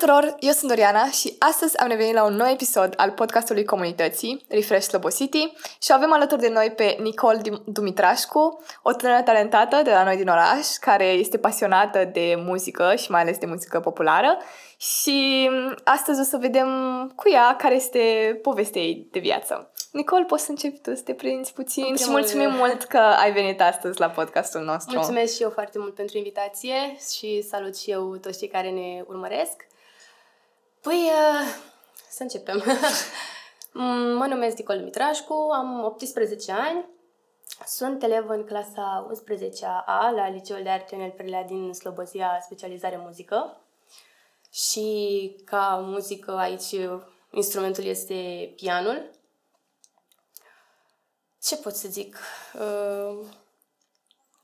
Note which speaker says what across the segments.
Speaker 1: tuturor, eu sunt Doriana și astăzi am revenit la un nou episod al podcastului comunității Refresh Slobo City și avem alături de noi pe Nicole Dumitrașcu, o tânără talentată de la noi din oraș, care este pasionată de muzică și mai ales de muzică populară și astăzi o să vedem cu ea care este povestea ei de viață. Nicole, poți să începi tu să te prinzi puțin și mulțumim mult că ai venit astăzi la podcastul nostru.
Speaker 2: Mulțumesc și eu foarte mult pentru invitație și salut și eu toți cei care ne urmăresc. Păi, uh, să începem. mă numesc Nicole Mitrașcu, am 18 ani, sunt elev în clasa 11A la Liceul de Arte Ionel Perlea din Slobozia, specializare muzică. Și ca muzică aici instrumentul este pianul. Ce pot să zic? Uh,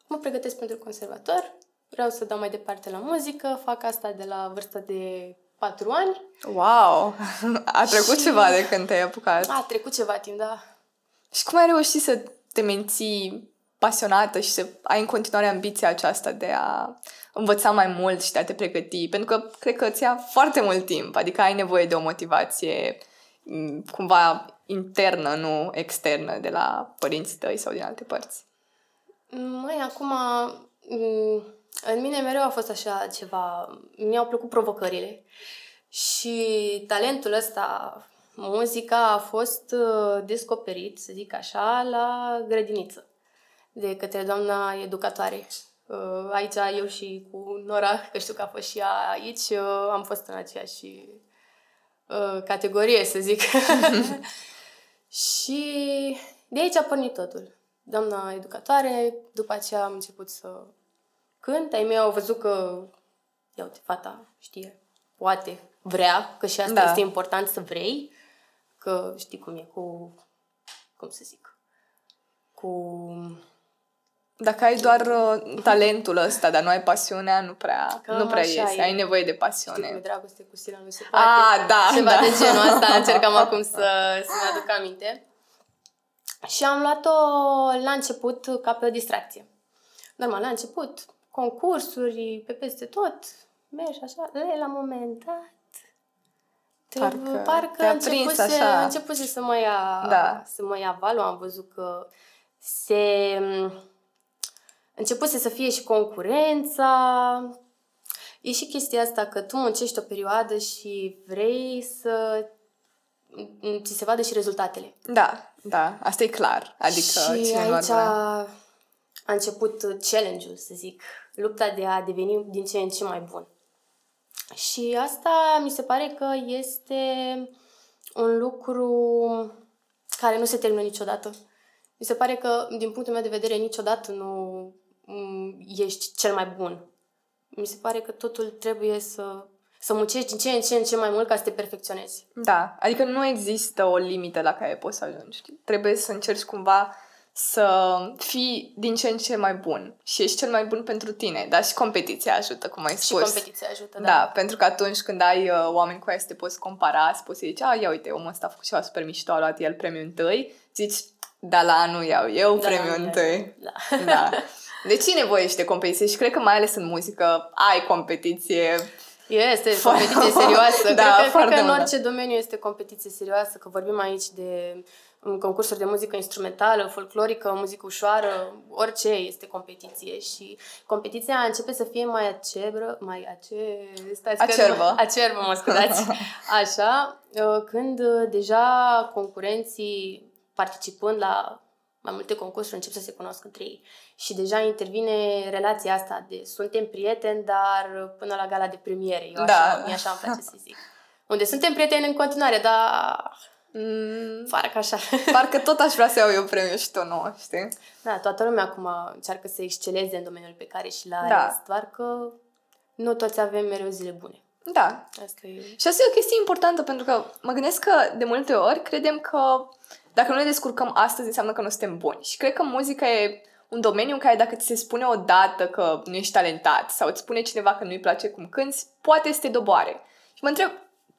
Speaker 2: mă pregătesc pentru conservator, vreau să dau mai departe la muzică, fac asta de la vârsta de patru ani.
Speaker 1: Wow! A trecut și... ceva de când te-ai apucat.
Speaker 2: A trecut ceva timp, da.
Speaker 1: Și cum ai reușit să te menții pasionată și să ai în continuare ambiția aceasta de a învăța mai mult și de a te pregăti? Pentru că cred că îți ia foarte mult timp, adică ai nevoie de o motivație cumva internă, nu externă, de la părinții tăi sau din alte părți.
Speaker 2: Mai acum, în mine mereu a fost așa ceva, mi-au plăcut provocările și talentul ăsta, muzica, a fost uh, descoperit, să zic așa, la grădiniță de către doamna educatoare. Uh, aici eu și cu Nora, că știu că a fost și ea aici, uh, am fost în aceeași categorie, să zic. și de aici a pornit totul. Doamna educatoare, după aceea am început să când ai mei au văzut că, ia uite, fata știe, poate, vrea, că și asta da. este important să vrei, că știi cum e cu, cum să zic, cu...
Speaker 1: Dacă ai doar uh, talentul ăsta, dar nu ai pasiunea, nu prea, Cam nu prea iese. E. Ai nevoie de pasiune.
Speaker 2: Știi dragoste cu sila nu se poate.
Speaker 1: Ah, da,
Speaker 2: Ceva
Speaker 1: da.
Speaker 2: de genul ăsta încercam acum să, să-mi aduc aminte. Și am luat-o la început ca pe o distracție. Normal, la început concursuri pe peste tot, mergi așa, le la moment dat, te, parcă, parcă începuse, așa. începuse să mă ia, da. să mă ia valul, am văzut că se începuse să fie și concurența. E și chestia asta că tu muncești o perioadă și vrei să ți se vadă și rezultatele.
Speaker 1: Da, da, asta e clar. Adică
Speaker 2: și aici a început challenge-ul, să zic lupta de a deveni din ce în ce mai bun. Și asta mi se pare că este un lucru care nu se termină niciodată. Mi se pare că, din punctul meu de vedere, niciodată nu mm, ești cel mai bun. Mi se pare că totul trebuie să, să muncești din ce în ce în ce mai mult ca să te perfecționezi.
Speaker 1: Da, adică nu există o limită la care poți să ajungi. Trebuie să încerci cumva să fii din ce în ce mai bun și ești cel mai bun pentru tine, dar și competiția ajută, cum ai spus.
Speaker 2: Și competiția ajută, da.
Speaker 1: Da, pentru că atunci când ai uh, oameni cu care să te poți compara, să poți să zici, a, ia uite, omul ăsta a făcut ceva super mișto, a luat el premiul întâi, zici, da, la anul iau eu da, premiul întâi. Da. da. Deci e nevoie și de competiție și cred că mai ales în muzică ai competiție
Speaker 2: este foarte... competiție serioasă. da, cred că, cred că în orice domeniu este competiție serioasă, că vorbim aici de concursuri de muzică instrumentală, folclorică, muzică ușoară, orice este competiție și competiția începe să fie mai acerbă, mai ace...
Speaker 1: Stați acerbă.
Speaker 2: acerbă, mă scuzați. Așa, uh, când uh, deja concurenții participând la mai multe concursuri încep să se cunoască între ei. Și deja intervine relația asta de suntem prieteni, dar până la gala de premiere. Eu așa, da. așa îmi place să zic. Unde suntem prieteni în continuare, dar Mm, parcă așa.
Speaker 1: Parcă tot aș vrea să iau eu premiu și tu nu, știi?
Speaker 2: Da, toată lumea acum încearcă să exceleze în domeniul pe care și l-are, da. doar că nu toți avem mereu zile bune.
Speaker 1: Da. Asta e... Și asta e o chestie importantă, pentru că mă gândesc că de multe ori credem că dacă nu ne descurcăm astăzi, înseamnă că nu suntem buni. Și cred că muzica e un domeniu în care dacă ți se spune o dată că nu ești talentat sau îți spune cineva că nu-i place cum cânti, poate să te doboare. Și mă întreb,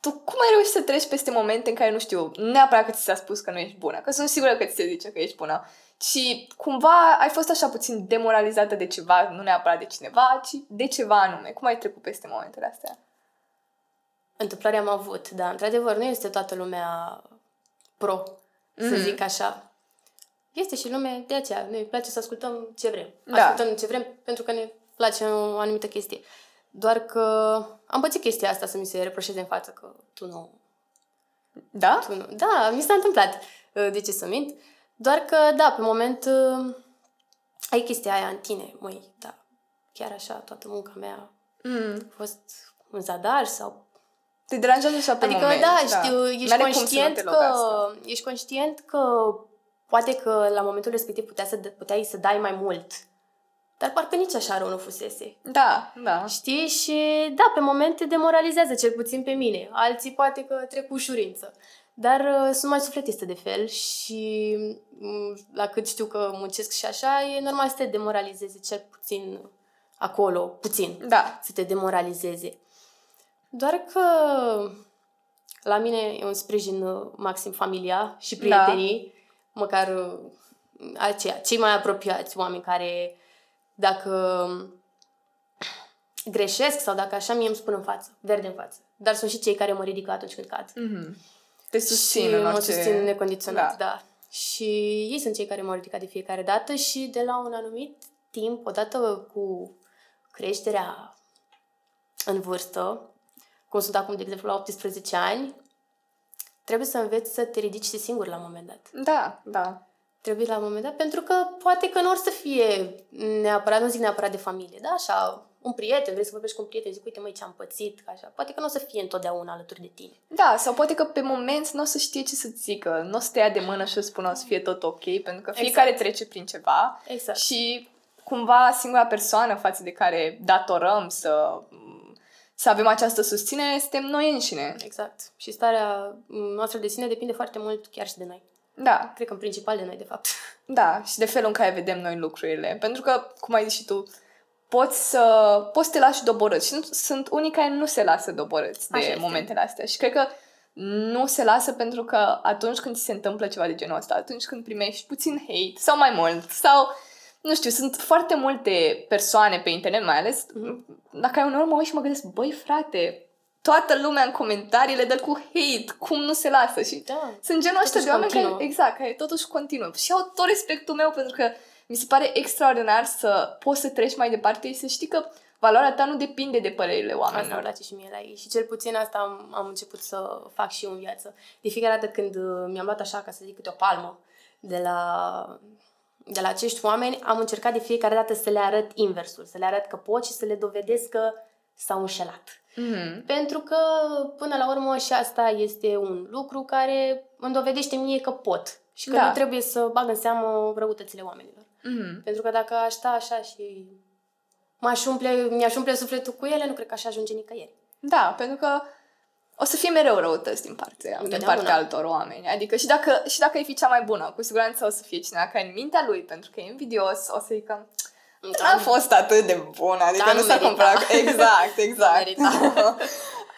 Speaker 1: tu cum ai reușit să treci peste momente în care, nu știu, neapărat că ți s-a spus că nu ești bună, că sunt sigură că ți se zice că ești bună, și cumva ai fost așa puțin demoralizată de ceva, nu neapărat de cineva, ci de ceva anume. Cum ai trecut peste momentele astea?
Speaker 2: întâmplări am avut, dar într-adevăr nu este toată lumea pro, să
Speaker 1: Mhm.
Speaker 2: zic așa. Este și lume de aceea. Ne place să ascultăm ce vrem.
Speaker 1: Da.
Speaker 2: Ascultăm ce vrem pentru că ne place o anumită chestie. Doar că am pățit chestia asta să mi se reproșeze în față că tu nu
Speaker 1: Da?
Speaker 2: tu nu. Da, mi s-a întâmplat. Uh, De ce să mint? Doar că, da, pe moment uh, ai chestia aia în tine. Măi, da, chiar așa, toată munca mea
Speaker 1: Mm.
Speaker 2: a fost în zadar sau...
Speaker 1: Te deranjează așa pe
Speaker 2: Adică,
Speaker 1: moment.
Speaker 2: da, știu, ești
Speaker 1: N-are cum să nu
Speaker 2: conștient
Speaker 1: te
Speaker 2: că,
Speaker 1: lovească.
Speaker 2: ești conștient că poate că la momentul respectiv putea să, d- puteai să dai mai mult. Dar parcă nici așa rău nu fusese.
Speaker 1: Da, da.
Speaker 2: Știi? Și da, pe moment te demoralizează, cel puțin pe mine. Alții poate că trec cu ușurință. Dar uh, sunt mai sufletiste de fel și mm, la cât știu că muncesc și așa, e normal să te demoralizeze cel puțin acolo, puțin,
Speaker 1: Da.
Speaker 2: să te demoralizeze. Doar că la mine e un sprijin uh, maxim familia și prietenii, măcar uh, aceia, cei mai apropiați, oameni care dacă greșesc sau dacă așa mie îmi spun în față, verde în față. Dar sunt și cei care mă ridică atunci când cad.
Speaker 1: Mhm. Te susțin
Speaker 2: și
Speaker 1: în
Speaker 2: mă
Speaker 1: orice...
Speaker 2: susțin necondiționat,
Speaker 1: Da.
Speaker 2: da. da. Și ei sunt cei care m-au ridicat de fiecare dată și de la un anumit timp, odată cu creșterea în vârstă, cum sunt acum, de exemplu, la 18 ani, trebuie să înveți să te ridici și singur la un moment dat.
Speaker 1: Da, da.
Speaker 2: Trebuie la un moment dat, pentru că poate că nu or să fie neapărat, nu zic neapărat de familie, da, așa, un prieten, vrei să vorbești cu un prieten, zic, uite, măi, ce am pățit, ca așa. Poate că nu o să fie întotdeauna alături de tine.
Speaker 1: Da, sau poate că pe moment nu o să știe ce să zică, nu o să te ia de mână și să spună o să fie tot ok, pentru că fiecare
Speaker 2: Exact.
Speaker 1: trece prin ceva
Speaker 2: Exact.
Speaker 1: și cumva singura persoană față de care datorăm să, să avem această susținere suntem noi înșine.
Speaker 2: Exact. Și starea noastră de sine depinde foarte mult chiar și de noi.
Speaker 1: Da,
Speaker 2: Cred că în principal de noi, de fapt.
Speaker 1: da, și de felul în care vedem noi lucrurile. Pentru că, cum ai zis și tu, poți să, poți să te lași doborâți. Și nu, sunt unii care nu se lasă doborâți de
Speaker 2: Așa este.
Speaker 1: momentele astea. Și cred că nu se lasă pentru că atunci când ți se întâmplă ceva de genul ăsta, atunci când primești puțin hate sau mai mult, sau, nu știu, sunt foarte multe persoane pe internet, mai ales, la care uneori mă uit și mă gândesc, băi frate, toată lumea în comentarii le dă cu hate, cum nu se lasă și
Speaker 2: Da.
Speaker 1: sunt genul ăsta
Speaker 2: Totuși
Speaker 1: de oameni care,
Speaker 2: continuă.
Speaker 1: exact, care totuși continuă. Și au tot respectul meu pentru că mi se pare extraordinar să poți să treci mai departe și să știi că valoarea ta nu depinde de părerile
Speaker 2: Asta îmi
Speaker 1: oamenilor.
Speaker 2: place și mie la ei. Și cel puțin asta am, am început să fac și eu în viață. De fiecare dată când uh, mi-am luat așa, ca să zic, câte o palmă de la, de la acești oameni, am încercat de fiecare dată să le arăt inversul, să le arăt că pot și să le dovedesc că s-au înșelat.
Speaker 1: Mhm.
Speaker 2: Pentru că, până la urmă, și asta este un lucru care îmi dovedește mie că pot. Și că
Speaker 1: Da.
Speaker 2: nu trebuie să bag în seamă răutățile oamenilor.
Speaker 1: Mhm.
Speaker 2: Pentru că dacă aș sta așa și m-aș umple, mi-aș umple sufletul cu ele, nu cred că aș ajunge nicăieri.
Speaker 1: Da, pentru că o să fie mereu răutăți din partea, din
Speaker 2: Întotdeauna.
Speaker 1: partea altor oameni. Adică și dacă, și dacă ai fi cea mai bună, cu siguranță o să fie cineva care în mintea lui, pentru că e invidios, o să zică n-a fost atât de bun, adică
Speaker 2: Da,
Speaker 1: nu
Speaker 2: nu
Speaker 1: s-a
Speaker 2: merita.
Speaker 1: cumpărat. Exact, exact.
Speaker 2: merita.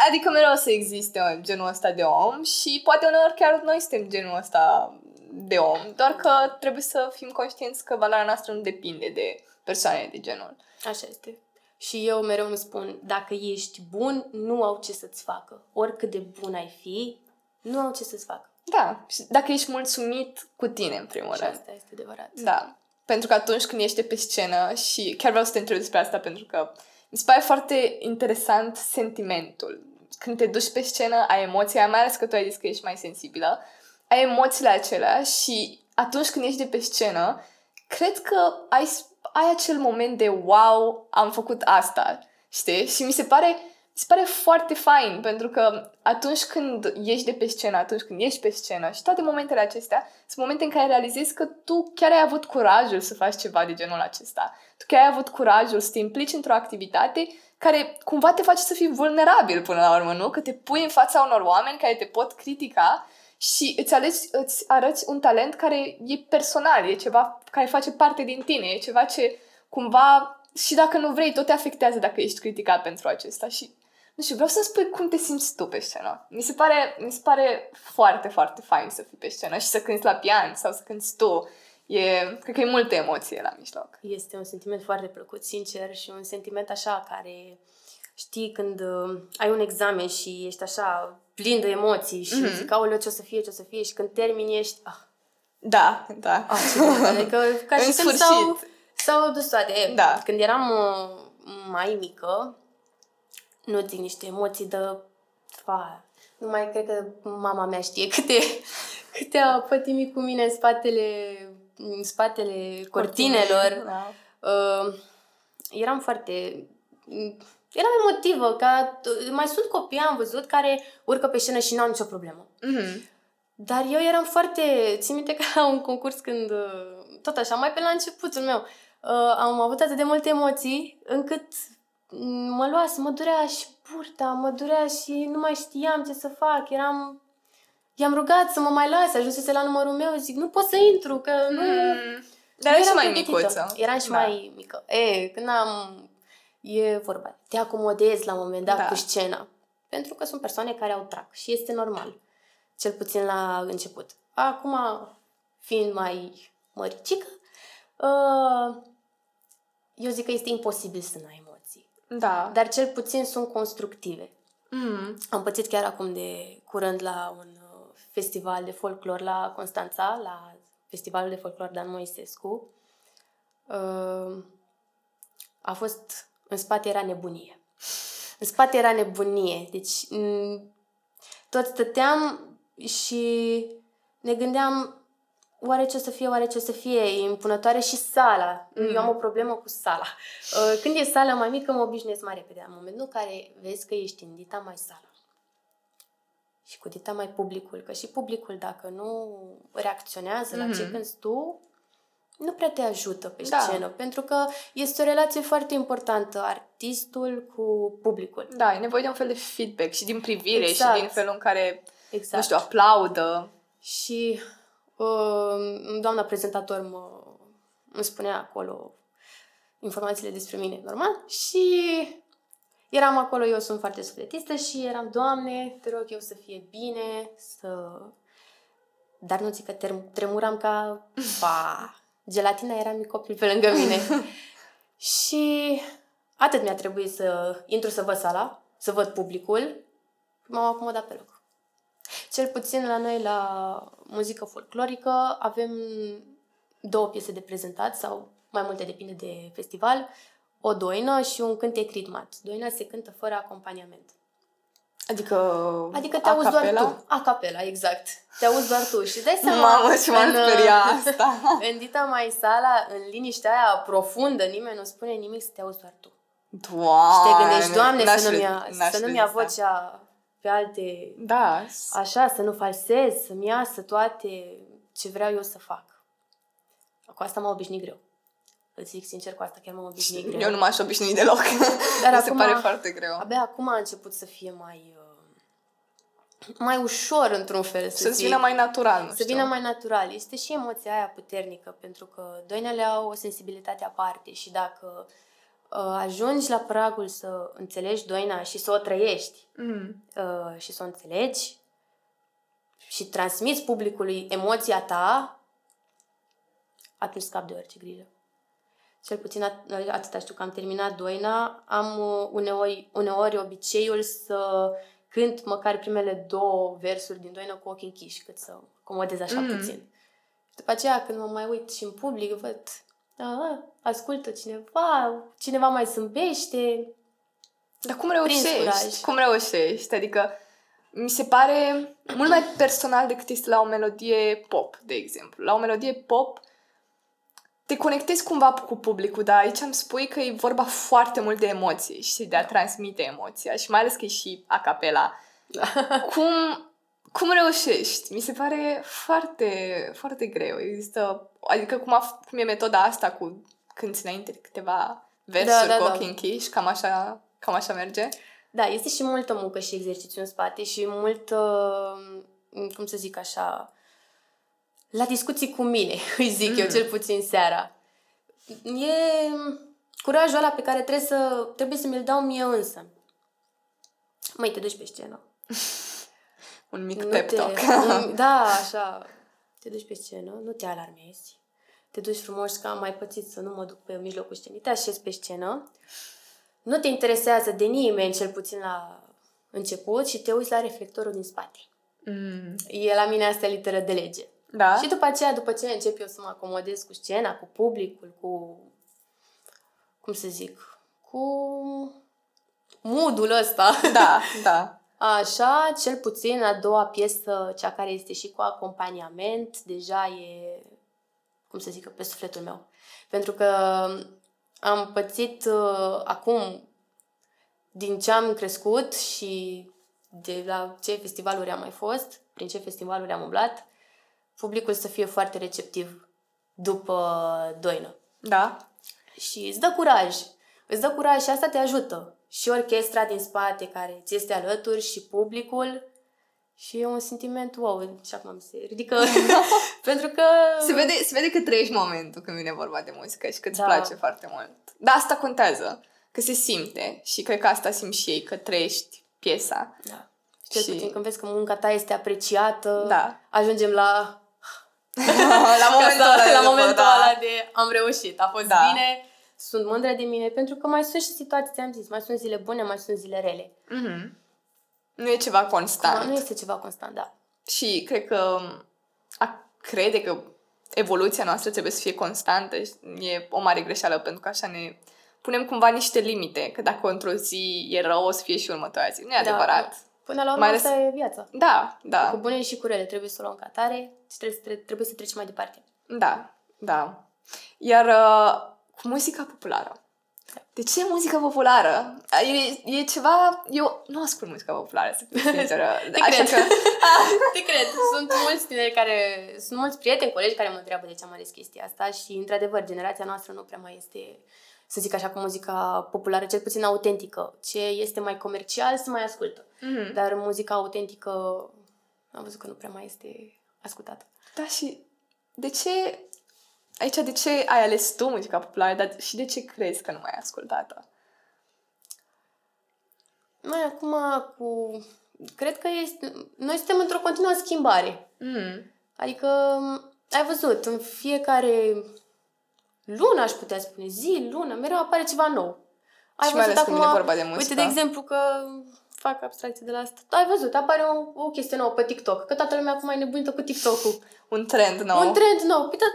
Speaker 1: adică mereu o să existe genul ăsta de om și poate uneori chiar noi suntem genul ăsta de om, doar că trebuie să fim conștienți că valoarea noastră nu depinde de persoane de genul.
Speaker 2: Așa este. Și eu mereu îmi spun, dacă ești bun, nu au ce să-ți facă. Oricât de bun ai fi, nu au ce să-ți facă.
Speaker 1: Da, și dacă ești mulțumit cu tine, în primul
Speaker 2: Și
Speaker 1: rând.
Speaker 2: asta este adevărat.
Speaker 1: Da. Pentru că atunci când ești pe scenă și chiar vreau să te întreb despre asta pentru că mi se pare foarte interesant sentimentul. Când te duci pe scenă, ai emoția, mai ales că tu ai zis că ești mai sensibilă, ai emoțiile acelea și atunci când ești de pe scenă, cred că ai, ai acel moment de wow, am făcut asta, știi? Și mi se pare, mi se pare foarte fain, pentru că atunci când ești de pe scenă, atunci când ești pe scenă și toate momentele acestea, sunt momente în care realizezi că tu chiar ai avut curajul să faci ceva de genul acesta. Tu chiar ai avut curajul să te implici într-o activitate care cumva te face să fii vulnerabil până la urmă, nu? Că te pui în fața unor oameni care te pot critica și îți, alegi, îți arăți un talent care e personal, e ceva care face parte din tine, e ceva ce cumva și dacă nu vrei, tot te afectează dacă ești criticat pentru acesta și nu știu, vreau să spui cum te simți tu pe scenă. Mi se pare, mi se pare foarte, foarte fain să fii pe scenă și să cânti la pian sau să cânti tu. E, cred că e multă emoție la mijloc.
Speaker 2: Este un sentiment foarte plăcut, sincer, și un sentiment așa care știi, când uh, ai un examen și ești așa plin de emoții și
Speaker 1: Mhm.
Speaker 2: mm-hmm. zic, aoleu, ce o să fie, ce o să fie și când termini ești, ah,
Speaker 1: Da, da.
Speaker 2: ah ce bun. adică ca
Speaker 1: În
Speaker 2: și când
Speaker 1: sfârșit.
Speaker 2: s-au, s-au dus toate. E,
Speaker 1: Da.
Speaker 2: Când eram uh, mai mică, nu zic niște emoții de... Fa, nu mai cred că mama mea știe câte, câte a pătimit cu mine în spatele, în spatele cortinelor.
Speaker 1: Da.
Speaker 2: Uh, eram foarte... Eram emotivă, ca mai sunt copii, am văzut, care urcă pe scenă și nu au nicio problemă.
Speaker 1: Mhm.
Speaker 2: Dar eu eram foarte... Țin minte că la un concurs când... uh, Tot așa, mai pe la începutul meu, uh, am avut atât de multe emoții încât mm, mă lua să mă durea și burta, mă durea și nu mai știam ce să fac. Eram... I-am rugat să mă mai lase, ajunsese la numărul meu, zic, nu pot să intru, că nu...
Speaker 1: Mm. Dar
Speaker 2: Nu
Speaker 1: erai și
Speaker 2: eram
Speaker 1: mai
Speaker 2: pregătită.
Speaker 1: micuță.
Speaker 2: Eram și
Speaker 1: Da.
Speaker 2: mai mică. E, când am... E vorba. Te acomodezi la un moment dat
Speaker 1: Da.
Speaker 2: cu scena. Pentru că sunt persoane care au trac și este normal. Cel puțin la început. Acum, fiind mai măricică, uh, eu zic că este imposibil să nu ai emoții.
Speaker 1: Da.
Speaker 2: Dar cel puțin sunt constructive.
Speaker 1: Mm.
Speaker 2: Am pățit chiar acum de curând la un uh, festival de folclor la Constanța, la Festivalul de Folclor Dan Moisescu. Uh, a fost, în spate era nebunie. În spate era nebunie. Deci, m- tot stăteam și ne gândeam oare ce o să fie, oare ce o să fie, e impunătoare și sala.
Speaker 1: Mm.
Speaker 2: Eu am o problemă cu sala. Uh, Când e sala mai mică, mă obișnuiesc mai repede. În momentul în care vezi că ești în dita mai sala și cu dita mai publicul, că și publicul, dacă nu reacționează la ce
Speaker 1: Mhm.
Speaker 2: cânti tu, nu prea te ajută pe
Speaker 1: Da.
Speaker 2: scenă, pentru că este o relație foarte importantă, artistul cu publicul.
Speaker 1: Da, e nevoie de un fel de feedback și din privire
Speaker 2: Exact.
Speaker 1: și din felul în care,
Speaker 2: Exact.
Speaker 1: nu știu, aplaudă.
Speaker 2: Și uh, doamna prezentator mă, îmi spunea acolo informațiile despre mine, normal, și eram acolo, eu sunt foarte sufletistă și eram, Doamne, te rog eu să fie bine, să... Dar nu zic că ter- tremuram ca... Pa! Gelatina era mic copil pe lângă mine. și atât mi-a trebuit să intru să văd sala, să văd publicul. M-am acomodat pe loc. Cel puțin la noi, la muzică folclorică, avem două piese de prezentat sau mai multe depinde de festival, o doină și un cântec ritmat. Doina se cântă fără acompaniament.
Speaker 1: Adică,
Speaker 2: Adică te auzi doar
Speaker 1: acapela?
Speaker 2: tu. A capela, exact. Te auzi doar tu. Și dai seama...
Speaker 1: Mamă, și m-am
Speaker 2: în, uh,
Speaker 1: speriat asta.
Speaker 2: În dita mai sala, în liniștea aia profundă, nimeni nu spune nimic, să te auzi doar tu.
Speaker 1: Doamne,
Speaker 2: și te gândești, Doamne,
Speaker 1: n-aș
Speaker 2: să nu-mi
Speaker 1: fi-
Speaker 2: ia,
Speaker 1: n-aș
Speaker 2: să
Speaker 1: fi
Speaker 2: nu-mi ia
Speaker 1: zis asta.
Speaker 2: vocea pe alte...
Speaker 1: Da.
Speaker 2: Așa, să nu falsez, să-mi iasă toate ce vreau eu să fac. Cu asta m-a obișnuit greu. Îți zic sincer, cu asta chiar m-am obișnuit greu.
Speaker 1: Eu nu m-aș obișnui deloc.
Speaker 2: Dar
Speaker 1: Mi se
Speaker 2: acum-
Speaker 1: pare foarte greu.
Speaker 2: Abia acum a început să fie mai... uh, mai ușor, într-un fel, să
Speaker 1: Să-ți
Speaker 2: zic.
Speaker 1: vină mai natural, nu
Speaker 2: Să
Speaker 1: știu.
Speaker 2: vină mai natural. Este și emoția aia puternică, pentru că doinele au o sensibilitate aparte și dacă uh, ajungi la pragul să înțelegi doina și să o trăiești
Speaker 1: Mm.
Speaker 2: uh, și să o înțelegi și transmiți publicului emoția ta, atunci scap de orice grijă. Cel puțin at- atâta știu că am terminat doina, am uh, uneori, uneori obiceiul să cânt măcar primele două versuri din doină cu ochii închiși, cât să acomodez așa
Speaker 1: Mm.
Speaker 2: puțin. După aceea, când mă mai uit și în public, văd, a, ascultă cineva, cineva mai zâmbește,
Speaker 1: Dar cum
Speaker 2: Prins curaj.
Speaker 1: reușești? Cum reușești? Adică mi se pare mult mai personal decât este la o melodie pop, de exemplu. La o melodie pop te conectezi cumva cu publicul, dar aici îmi spui că e vorba foarte mult de emoții și de a transmite emoția și mai ales că e și a capela. Cum, cum reușești? Mi se pare foarte, foarte greu. Există, adică cum, a, cum e metoda asta cu când înainte de câteva versuri
Speaker 2: Da, da,
Speaker 1: cu
Speaker 2: da.
Speaker 1: ochii închiși, cam așa, cam așa merge.
Speaker 2: Da, este și multă muncă și exercițiu în spate și mult, uh, cum să zic așa, la discuții cu mine, îi zic eu,
Speaker 1: Mm.
Speaker 2: cel puțin seara. E curajul ăla pe care trebuie, să, trebuie să mi-l dau mie însă. Măi, te duci pe scenă.
Speaker 1: Un mic
Speaker 2: Nu
Speaker 1: pep
Speaker 2: te,
Speaker 1: talk.
Speaker 2: un, da, așa. Te duci pe scenă, nu te alarmezi. Te duci frumos că am mai pățit să nu mă duc pe mijlocul scenei. Te așezi pe scenă. nu te interesează de nimeni, cel puțin la început, și te uiți la reflectorul din spate.
Speaker 1: Mm.
Speaker 2: E la mine asta literă de lege.
Speaker 1: Da?
Speaker 2: Și după aceea, după ce încep eu să mă acomodez cu scena, cu publicul, cu, cum să zic, cu moodul ăsta.
Speaker 1: Da, da.
Speaker 2: Așa, cel puțin a doua piesă, cea care este și cu acompaniament, deja e, cum să zic, pe sufletul meu. Pentru că am pățit uh, acum, din ce am crescut și de la ce festivaluri am mai fost, prin ce festivaluri am umblat, publicul să fie foarte receptiv după doină.
Speaker 1: Da?
Speaker 2: Și îți dă curaj. Îți dă curaj și asta te ajută. Și orchestra din spate care ți este alături și publicul. Și e un sentiment wow. Și acum mi se ridică. Pentru că...
Speaker 1: Se vede, se vede că trăiești momentul când vine vorba de muzică și că îți
Speaker 2: Da.
Speaker 1: place foarte mult. Dar asta contează. Că se simte și cred că asta simt și ei, că trăiești piesa.
Speaker 2: Da. Și cel
Speaker 1: Și-
Speaker 2: puțin când vezi că munca ta este apreciată,
Speaker 1: Da.
Speaker 2: ajungem la,
Speaker 1: la momentul ăla, de
Speaker 2: la
Speaker 1: după,
Speaker 2: momentul
Speaker 1: da.
Speaker 2: ăla de am reușit, a fost
Speaker 1: Da.
Speaker 2: bine, sunt mândră de mine, pentru că mai sunt și situații, ți-am zis, mai sunt zile bune, mai sunt zile rele.
Speaker 1: Mhm. Nu e ceva constant.
Speaker 2: Nu este ceva constant, da.
Speaker 1: Și cred că a crede că evoluția noastră trebuie să fie constantă e o mare greșeală, pentru că așa ne punem cumva niște limite, că dacă într-o zi e rău, o să fie și următoarea zi. Nu e
Speaker 2: Da.
Speaker 1: adevărat.
Speaker 2: Până la urmă,
Speaker 1: Mai
Speaker 2: asta e viața.
Speaker 1: Da, da,
Speaker 2: Cu bune și cu rele, trebuie să o luăm ca tare și trebuie, să- trebuie să trecem mai departe.
Speaker 1: da, da. Iar uh, cu muzica populară. De ce muzica populară? E, e ceva... Eu nu ascult muzica populară, să fiu sinceră.
Speaker 2: Te
Speaker 1: Așa
Speaker 2: cred.
Speaker 1: că...
Speaker 2: Te cred, sunt mulți tineri care, sunt mulți prieteni, colegi care mă întreabă de ce am ales chestia asta și, într-adevăr, generația noastră nu prea mai este, să zic așa, cu muzica populară, cel puțin autentică. Ce este mai comercial se mai ascultă.
Speaker 1: Mhm.
Speaker 2: Dar muzica autentică am văzut că nu prea mai este ascultată.
Speaker 1: Da, și de ce... Aici, de ce ai ales tu muzica populară, dar și de ce crezi că nu mai ai ascultat-o?
Speaker 2: Noi acum cu... Cred că este... Noi suntem într-o continuă schimbare.
Speaker 1: Mm.
Speaker 2: Adică, ai văzut, în fiecare lună, aș putea spune, zi, lună, mereu apare ceva nou. Ai
Speaker 1: Și mai ales când vine vorba de muzică.
Speaker 2: Uite, de exemplu, că fac abstracție de la asta. Ai văzut, apare o, o chestie nouă pe TikTok, că toată lumea acum e nebunită cu TikTok-ul.
Speaker 1: Un trend nou.
Speaker 2: Un trend nou. Păi, dar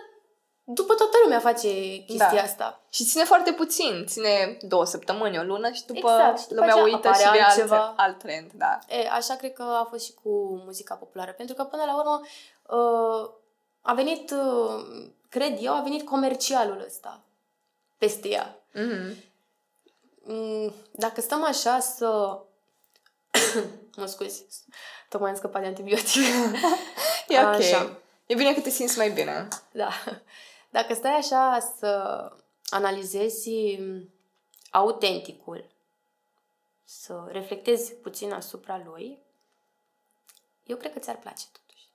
Speaker 2: după toată lumea face chestia
Speaker 1: Da.
Speaker 2: asta.
Speaker 1: Și ține foarte puțin. Ține două săptămâni, o lună și după,
Speaker 2: Exact, și după
Speaker 1: lumea
Speaker 2: aceea
Speaker 1: uită
Speaker 2: apare
Speaker 1: și de alt,
Speaker 2: altceva.
Speaker 1: alt trend. Da.
Speaker 2: E, așa cred că a fost și cu muzica populară. Pentru că, până la urmă, uh, a venit, uh, cred eu, a venit comercialul ăsta peste ea.
Speaker 1: Mm-hmm.
Speaker 2: Mm, Dacă stăm așa să... mă scuzi, tocmai am scăpat de antibiotic.
Speaker 1: E ok.
Speaker 2: Așa.
Speaker 1: E bine că te simți mai bine.
Speaker 2: da. Dacă stai așa să analizezi mm, autenticul, să reflectezi puțin asupra lui, eu cred că ți-ar place totuși.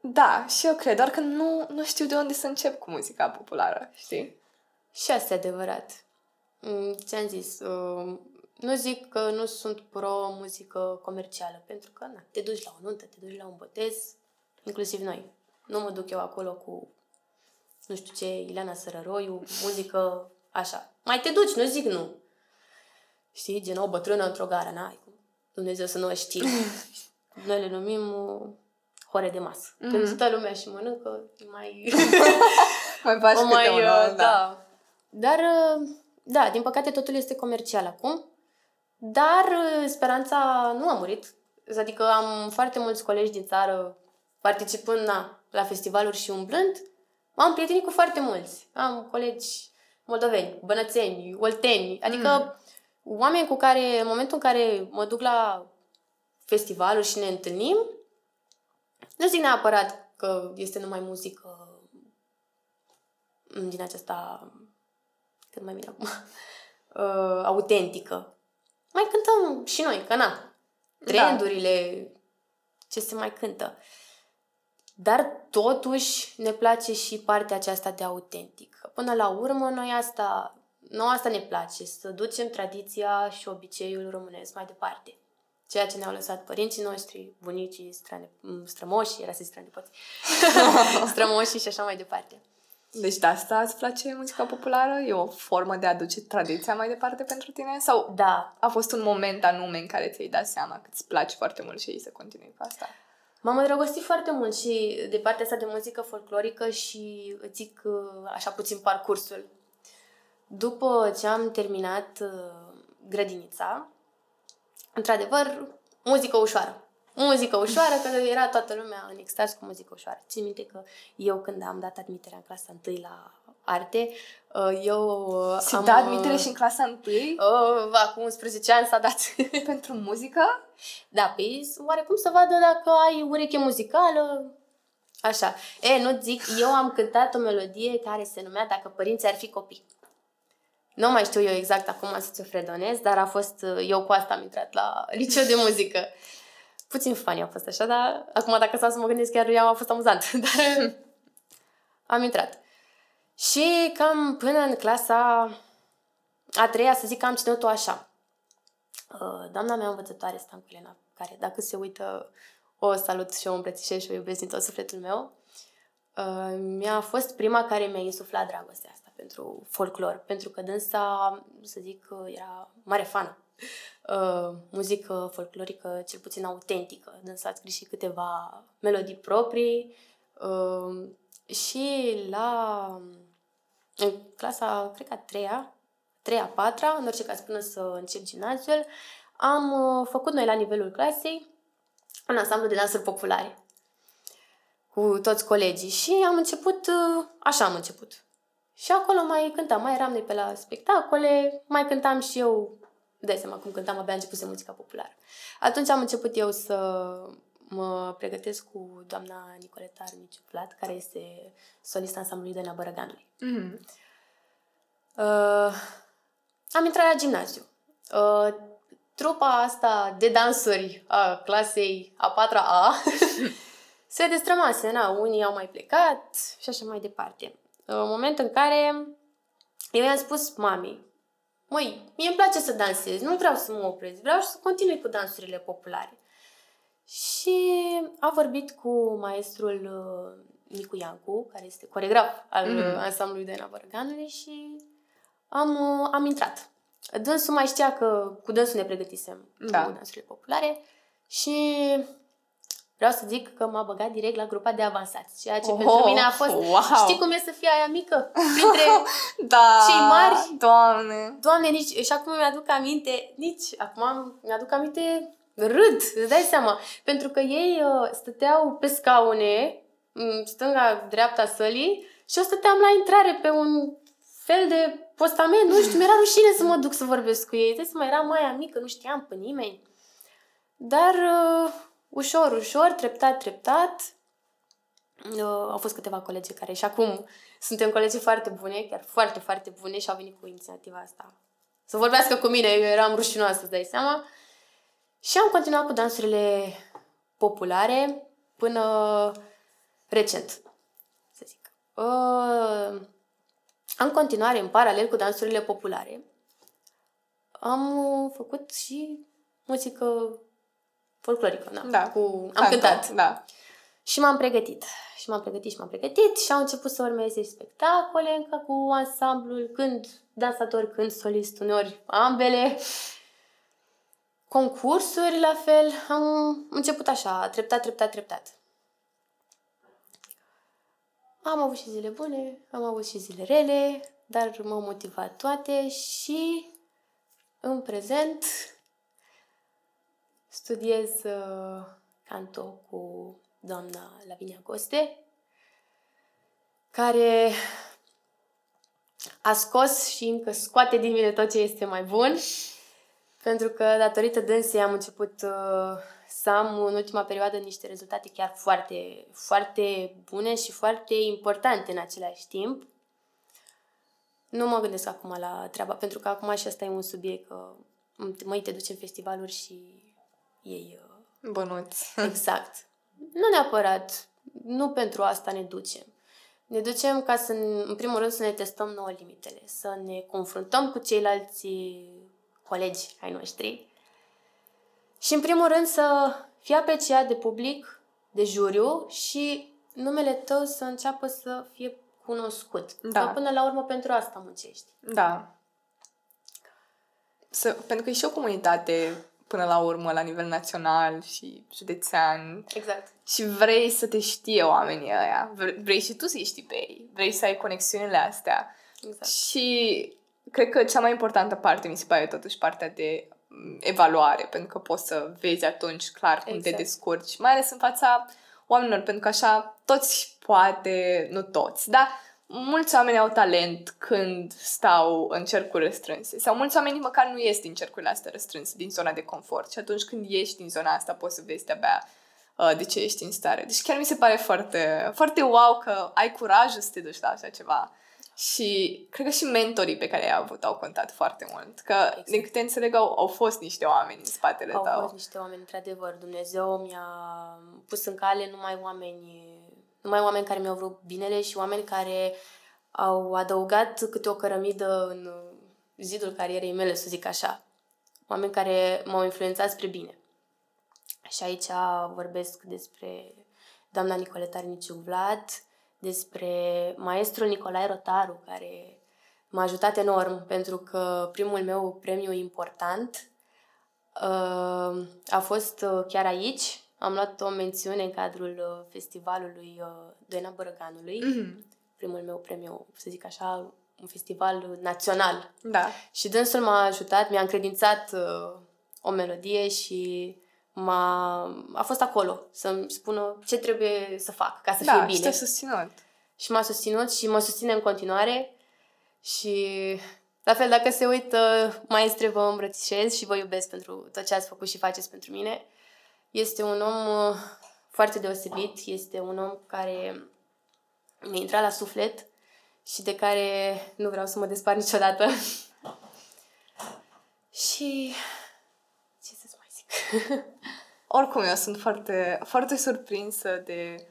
Speaker 1: Da, și eu cred, doar că nu, nu știu de unde să încep cu muzica populară, știi?
Speaker 2: Și asta e adevărat. Mm, Ți-am zis, uh, nu zic că nu sunt pro-muzică comercială, pentru că na, te duci la o nuntă, te duci la un botez, inclusiv noi. Nu mă duc eu acolo cu, nu știu ce, Ileana Sărăroiu, muzică așa. Mai te duci, nu zic nu. Știi, gen o bătrână într-o gară, n-ai cum. Dumnezeu să nu o știe. Noi le numim uh, hore de masă. Mm-hmm. Când stă lumea și mănâncă, e mai...
Speaker 1: Mai faci
Speaker 2: o
Speaker 1: câte
Speaker 2: mai,
Speaker 1: unul,
Speaker 2: uh, da. Dar, uh, da, din păcate totul este comercial acum. Dar uh, speranța nu a murit. Adică am foarte mulți colegi din țară participând na, la festivaluri și umblând. M-am prietenit cu foarte mulți. Am colegi moldoveni, bănățeni, olteni. Adică mm. oameni cu care, în momentul în care mă duc la festivaluri și ne întâlnim, nu zic neapărat că este numai muzică din aceasta, cât mai bine acum, uh, autentică. Mai cântăm și noi, că na, trendurile, ce se mai cântă. Dar totuși ne place și partea aceasta de autentic. Că Până la urmă, noi asta, noi asta ne place, să ducem tradiția și obiceiul românesc mai departe. Ceea ce ne-au lăsat părinții noștri, bunicii, strane, strămoșii, era să zic strănepoți, strămoșii și așa mai departe.
Speaker 1: Deci de asta îți place muzica populară? E o formă de a aduce tradiția mai departe pentru tine? Sau
Speaker 2: Da.
Speaker 1: a fost un moment anume în care ți-ai dat seama că îți place foarte mult și ai să continui cu asta?
Speaker 2: M-am îndrăgostit foarte mult și de partea asta de muzică folclorică și îți zic uh, așa puțin parcursul. După ce am terminat uh, grădinița, într-adevăr, muzică ușoară. Muzică ușoară, că era toată lumea în extaz cu muzică ușoară. Țin minte că eu când am dat admiterea în clasa 1 la arte, uh, eu uh,
Speaker 1: Și
Speaker 2: am...
Speaker 1: da admitere și în clasa 1
Speaker 2: Uh, acum 11 ani s-a dat.
Speaker 1: pentru muzică?
Speaker 2: Da, păi oarecum să vadă dacă ai ureche muzicală. Așa. E, nu zic, eu am cântat o melodie care se numea Dacă părinții ar fi copii. Nu mai știu eu exact acum să ți-o fredonez, dar a fost, eu cu asta am intrat la liceu de muzică. Puțin funny a fost așa, dar acum dacă stau să mă gândesc chiar eu a fost amuzant, dar am intrat. Și cam până în clasa a treia, să zic că am ținut-o așa. Uh, doamna mea învățătoare, Stancu Elena, care dacă se uită, o salut și o îmbrățișez și o iubesc din tot sufletul meu, uh, mi-a fost prima care mi-a insuflat dragostea asta pentru folclor, pentru că dânsa, să zic, uh, era mare fană. Uh, muzică folclorică, cel puțin autentică. Dânsa a scris și câteva melodii proprii uh, și la în clasa, cred că a treia, treia, patra, în orice caz până să încep gimnaziul, am uh, făcut noi la nivelul clasei un ansamblu de dansuri populare cu toți colegii și am început, uh, așa am început. Și acolo mai cântam, mai eram noi pe la spectacole, mai cântam și eu, dai seama cum cântam, abia început muzica populară. Atunci am început eu să mă pregătesc cu doamna Nicoleta Armiciu Plat, care este solista ansamblului Dana Bărăganului.
Speaker 1: Mm-hmm.
Speaker 2: Uh, am intrat la gimnaziu. Uh, trupa asta de dansuri a clasei a patra A se destrămase, na, unii au mai plecat și așa mai departe. În momentul în care eu i-am spus mamei, măi, mie îmi place să dansez, nu vreau să mă opresc, vreau să continui cu dansurile populare. Și a vorbit cu maestrul uh, Nicu Iancu, care este coregraf al
Speaker 1: Mhm.
Speaker 2: mm. ansamblului Dana Bărganului și am, uh, am intrat. Dânsul mai știa că cu dânsul ne pregătisem
Speaker 1: Da.
Speaker 2: cu dansurile populare și vreau să zic că m-a băgat direct la grupa de avansați, ceea ce
Speaker 1: Oh,
Speaker 2: pentru mine a fost,
Speaker 1: wow.
Speaker 2: știi cum e să fii aia mică? Printre
Speaker 1: Da,
Speaker 2: Cei mari?
Speaker 1: Doamne!
Speaker 2: Doamne, nici, și acum mi-aduc aminte, nici acum am- mi-aduc aminte, râd, îți dai seama. Pentru că ei uh, stăteau pe scaune, în stânga, dreapta sălii, și eu stăteam la intrare pe un fel de postament, nu știu, mi-era rușine să mă duc să vorbesc cu ei. Deci mai era mai mică, nu știam pe nimeni. Dar uh, ușor, ușor, treptat, treptat, uh, au fost câteva colegi care și acum suntem colegi foarte bune, chiar foarte, foarte bune și au venit cu inițiativa asta. Să vorbească cu mine, eu eram rușinoasă, îți dai seama. Și am continuat cu dansurile populare până recent, să zic. Uh, în continuare, în paralel cu dansurile populare, am uh, făcut și muzică folclorică. Da,
Speaker 1: Da,
Speaker 2: Cu, am
Speaker 1: Canto,
Speaker 2: cântat.
Speaker 1: Da.
Speaker 2: Și m-am pregătit. Și m-am pregătit și m-am pregătit și au început să urmeze spectacole încă cu ansamblul, când dansator, când solist, uneori ambele. Concursuri, la fel. Am început așa, treptat, treptat, treptat. Am avut și zile bune, am avut și zile rele, dar m-au motivat toate și în prezent studiez uh, canto cu doamna Lavinia Coste, care a scos și încă scoate din mine tot ce este mai bun, pentru că datorită dânsei am început uh, să am în ultima perioadă niște rezultate chiar foarte, foarte bune și foarte importante în același timp. Nu mă gândesc acum la treaba, pentru că acum și asta e un subiect că măi, te duci în festivaluri și ei uh,
Speaker 1: Bănuți.
Speaker 2: Exact. Nu neapărat. Nu pentru asta ne ducem. Ne ducem ca să, în primul rând, să ne testăm nouă limitele, să ne confruntăm cu ceilalți colegi ai noștri și, în primul rând, să fii apreciat de public, de juriu și numele tău să înceapă să fie cunoscut.
Speaker 1: Da.
Speaker 2: Că până la urmă pentru asta muncești.
Speaker 1: Da. Să, pentru că e și o comunitate până la urmă la nivel național și județean
Speaker 2: Exact.
Speaker 1: și vrei să te știe oamenii ăia. Vre- Vrei și tu să-i știi pe ei. Vrei să ai conexiunile astea.
Speaker 2: exact.
Speaker 1: Și cred că cea mai importantă parte mi se pare totuși partea de mm, evaluare, pentru că poți să vezi atunci clar cum te
Speaker 2: Exact.
Speaker 1: descurci, mai ales în fața oamenilor, pentru că așa toți poate, nu toți, dar mulți oameni au talent când stau în cercuri restrânse sau mulți oameni nici măcar nu ies din cercurile astea restrânse, din zona de confort și atunci când ieși din zona asta poți să vezi de-abia uh, de ce ești în stare. Deci chiar mi se pare foarte, foarte wow că ai curajul să te duci la așa ceva. Și cred că și mentorii pe care i-ai avut au contat foarte mult. Că, exact. din câte înțeleg, au, au fost niște oameni în spatele
Speaker 2: Au
Speaker 1: tău.
Speaker 2: fost niște oameni, într-adevăr. Dumnezeu mi-a pus în cale numai oameni, numai oameni care mi-au vrut binele și oameni care au adăugat câte o cărămidă în zidul carierei mele, să zic așa. Oameni care m-au influențat spre bine. Și aici vorbesc despre doamna Nicoleta Arniciu Vlad, despre maestrul Nicolae Rotaru, care m-a ajutat enorm pentru că primul meu premiu important uh, a fost uh, chiar aici. Am luat o mențiune în cadrul uh, festivalului uh, Doina Bărăganului,
Speaker 1: Mhm.
Speaker 2: primul meu premiu, să zic așa, un festival național.
Speaker 1: Da.
Speaker 2: Și dânsul m-a ajutat, mi-a încredințat uh, o melodie și m-a, a fost acolo să-mi spună ce trebuie să fac ca să
Speaker 1: da,
Speaker 2: fie
Speaker 1: și
Speaker 2: bine.
Speaker 1: te-a susținut.
Speaker 2: Și m-a susținut și mă susține în continuare și la fel, dacă se uită, maestre, vă îmbrățișez și vă iubesc pentru tot ce ați făcut și faceți pentru mine. Este un om uh, foarte deosebit, este un om care mi-a intrat la suflet și de care nu vreau să mă despart niciodată. și ce să mai zic?
Speaker 1: Oricum, eu sunt foarte, foarte surprinsă de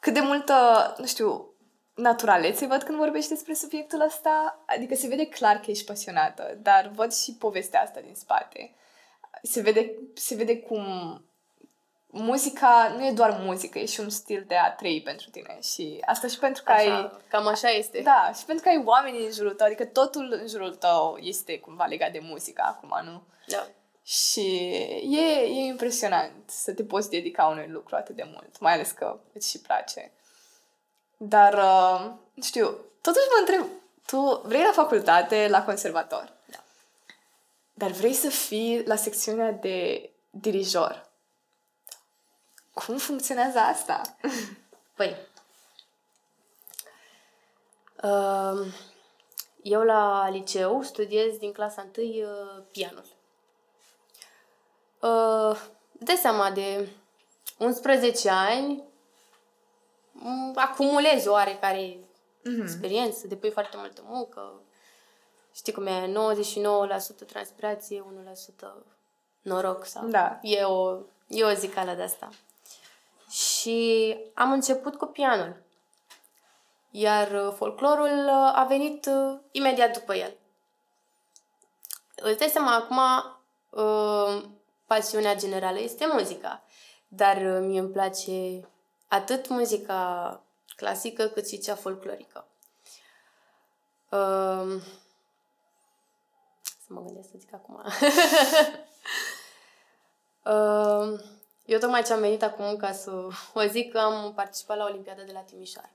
Speaker 1: cât de multă, nu știu, naturalețe văd când vorbești despre subiectul ăsta. Adică se vede clar că ești pasionată, dar văd și povestea asta din spate. Se vede, se vede cum muzica nu e doar muzică, e și un stil de a trăi pentru tine. Și asta și pentru că ai...
Speaker 2: Așa, cam așa este.
Speaker 1: Da, și pentru că ai oameni în jurul tău, adică totul în jurul tău este cumva legat de muzică acum, nu?
Speaker 2: da.
Speaker 1: Și e, e impresionant să te poți dedica unui lucru atât de mult, mai ales că îți și place. Dar, uh, nu știu, totuși mă întreb, tu vrei la facultate, la conservator,
Speaker 2: Da.
Speaker 1: dar vrei să fii la secțiunea de dirijor. Cum funcționează asta?
Speaker 2: Păi, uh, eu la liceu studiez din clasa 1 uh, pianul. Uh, de seama de 11 ani m, acumulezi oarecare
Speaker 1: Mhm.
Speaker 2: experiență, depui foarte multă muncă. Știi cum e, 99% transpirație, 1% noroc sau...
Speaker 1: Da.
Speaker 2: E o, e o zicală de asta. Și am început cu pianul. Iar uh, folclorul uh, a venit uh, imediat după el. Îți dai seama, acum uh, pasiunea generală este muzica. Dar uh, mie îmi place atât muzica clasică cât și cea folclorică. Uh, să mă gândesc să zic acum. uh, eu tocmai ce am venit acum ca să o zic că am participat la Olimpiada de la Timișoara.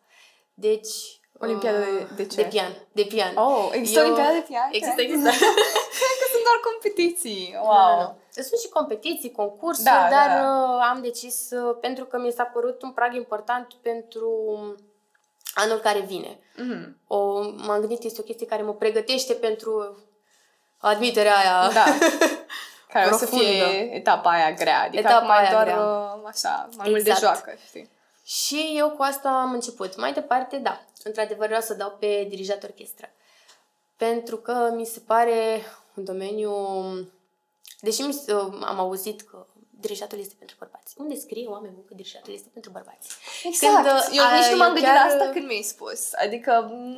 Speaker 2: Deci...
Speaker 1: Olimpiada
Speaker 2: uh,
Speaker 1: de- de ce?
Speaker 2: De pian. De pian.
Speaker 1: Oh, există
Speaker 2: Eu-
Speaker 1: Olimpiada de pian?
Speaker 2: Există, există.
Speaker 1: Cred că sunt doar competiții. Wow.
Speaker 2: Nu, nu, nu. Sunt și competiții, concursuri,
Speaker 1: Da,
Speaker 2: dar
Speaker 1: da, da.
Speaker 2: uh, am decis, uh, pentru că mi s-a părut un prag important pentru anul care vine.
Speaker 1: Mhm.
Speaker 2: O, m-am gândit, este o chestie care mă pregătește pentru admiterea aia.
Speaker 1: Da. Care o să
Speaker 2: Profundă.
Speaker 1: fie etapa aia grea. Adică
Speaker 2: Etapa
Speaker 1: acum e
Speaker 2: aia
Speaker 1: doar
Speaker 2: grea.
Speaker 1: uh, așa, mai mult de
Speaker 2: Exact.
Speaker 1: joacă, știi?
Speaker 2: Și eu cu asta am început. Mai departe, da, într-adevăr vreau să dau pe dirijat orchestră. Pentru că mi se pare un domeniu... Deși mi, se- am auzit că dirijatul este pentru bărbați. Unde scrie oameni buni că dirijatul este pentru bărbați?
Speaker 1: Exact.
Speaker 2: Când,
Speaker 1: eu
Speaker 2: uh,
Speaker 1: nici nu m-am
Speaker 2: eu
Speaker 1: gândit
Speaker 2: chiar-
Speaker 1: la asta când mi-ai spus. Adică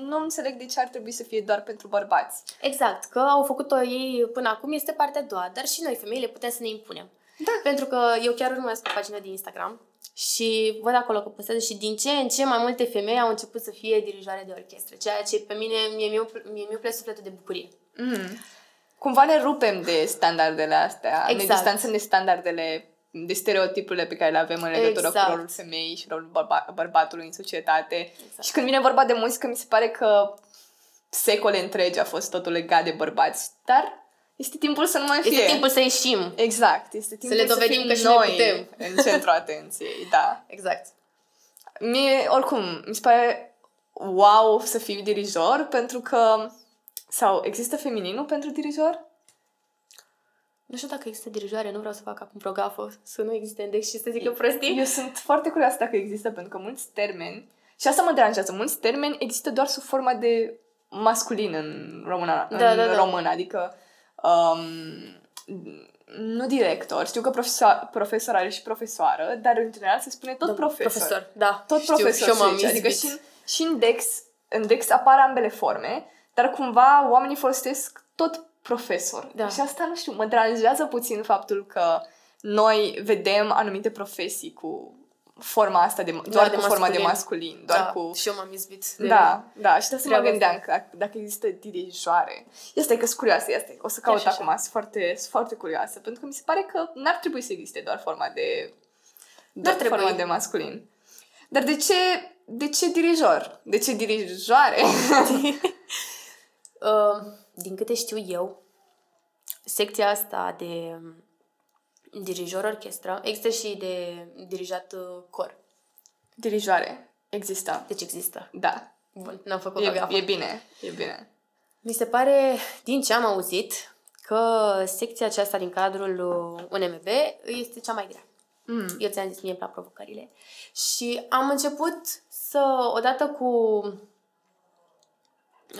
Speaker 1: nu înțeleg de ce ar trebui să fie doar pentru bărbați.
Speaker 2: Exact, că au făcut-o ei până acum este partea a doua, dar și noi, femeile, putem să ne impunem. Da. Pentru că eu chiar urmăresc o pagină de Instagram și văd acolo că postează și din ce în ce mai multe femei au început să fie dirijoare de orchestră, ceea ce pe mine, mie mi-e mie, mi mi sufletul de bucurie.
Speaker 1: Mm. Cumva ne rupem de standardele astea, exact. ne distanțăm de standardele de stereotipurile pe care le avem în legătură exact. cu rolul femeii și rolul bărba- bărbatului în societate. Exact. Și când vine vorba de muzică, mi se pare că secole întregi a fost totul legat de bărbați. Dar este timpul să nu mai fie.
Speaker 2: Este timpul să ieșim.
Speaker 1: Exact. Este timpul
Speaker 2: să le dovedim să că și
Speaker 1: noi
Speaker 2: putem.
Speaker 1: în centrul atenției, da.
Speaker 2: Exact.
Speaker 1: Mie, oricum, mi se pare wow să fii dirijor pentru că sau există femininul pentru dirijor?
Speaker 2: Nu știu dacă există dirijoare, nu vreau să fac acum progafă, să nu existe index și să zic eu prostii.
Speaker 1: Eu sunt foarte curioasă dacă există, pentru că mulți termeni, și asta mă deranjează, mulți termeni există doar sub forma de masculin în română, da, în da, da. română adică um, nu director, știu că profesor, profesor are și profesoară, dar în general se spune tot da, profesor.
Speaker 2: Profesor, da.
Speaker 1: Tot știu, profesor și eu adică și, și în Dex, în Dex apar ambele forme, dar cumva oamenii folosesc tot profesor. Da. Și asta, nu știu, mă deranjează puțin faptul că noi vedem anumite profesii cu forma asta de, doar da, de cu masculin. forma de masculin. Doar
Speaker 2: da,
Speaker 1: cu...
Speaker 2: și eu m-am izbit. De
Speaker 1: da, da, și de să mă gândeam că dacă există dirijoare. Asta e că sunt curioasă, asta e. O să caut acum, sunt foarte, sunt foarte curioasă, pentru că mi se pare că n-ar trebui să existe doar forma de doar trebui. forma de masculin. Dar de ce, de ce dirijor? De ce dirijoare?
Speaker 2: uh, din câte știu eu, secția asta de dirijor orchestră, există și de dirijat uh, cor.
Speaker 1: Dirijoare. Există.
Speaker 2: Deci există.
Speaker 1: Da.
Speaker 2: Bun, n-am făcut
Speaker 1: e,
Speaker 2: o gafă.
Speaker 1: E bine, e bine.
Speaker 2: Mi se pare, din ce am auzit, că secția aceasta din cadrul uh, UNMB este cea mai grea. Mm. Eu ți-am zis, mie îmi plac provocările. Și am început să, odată cu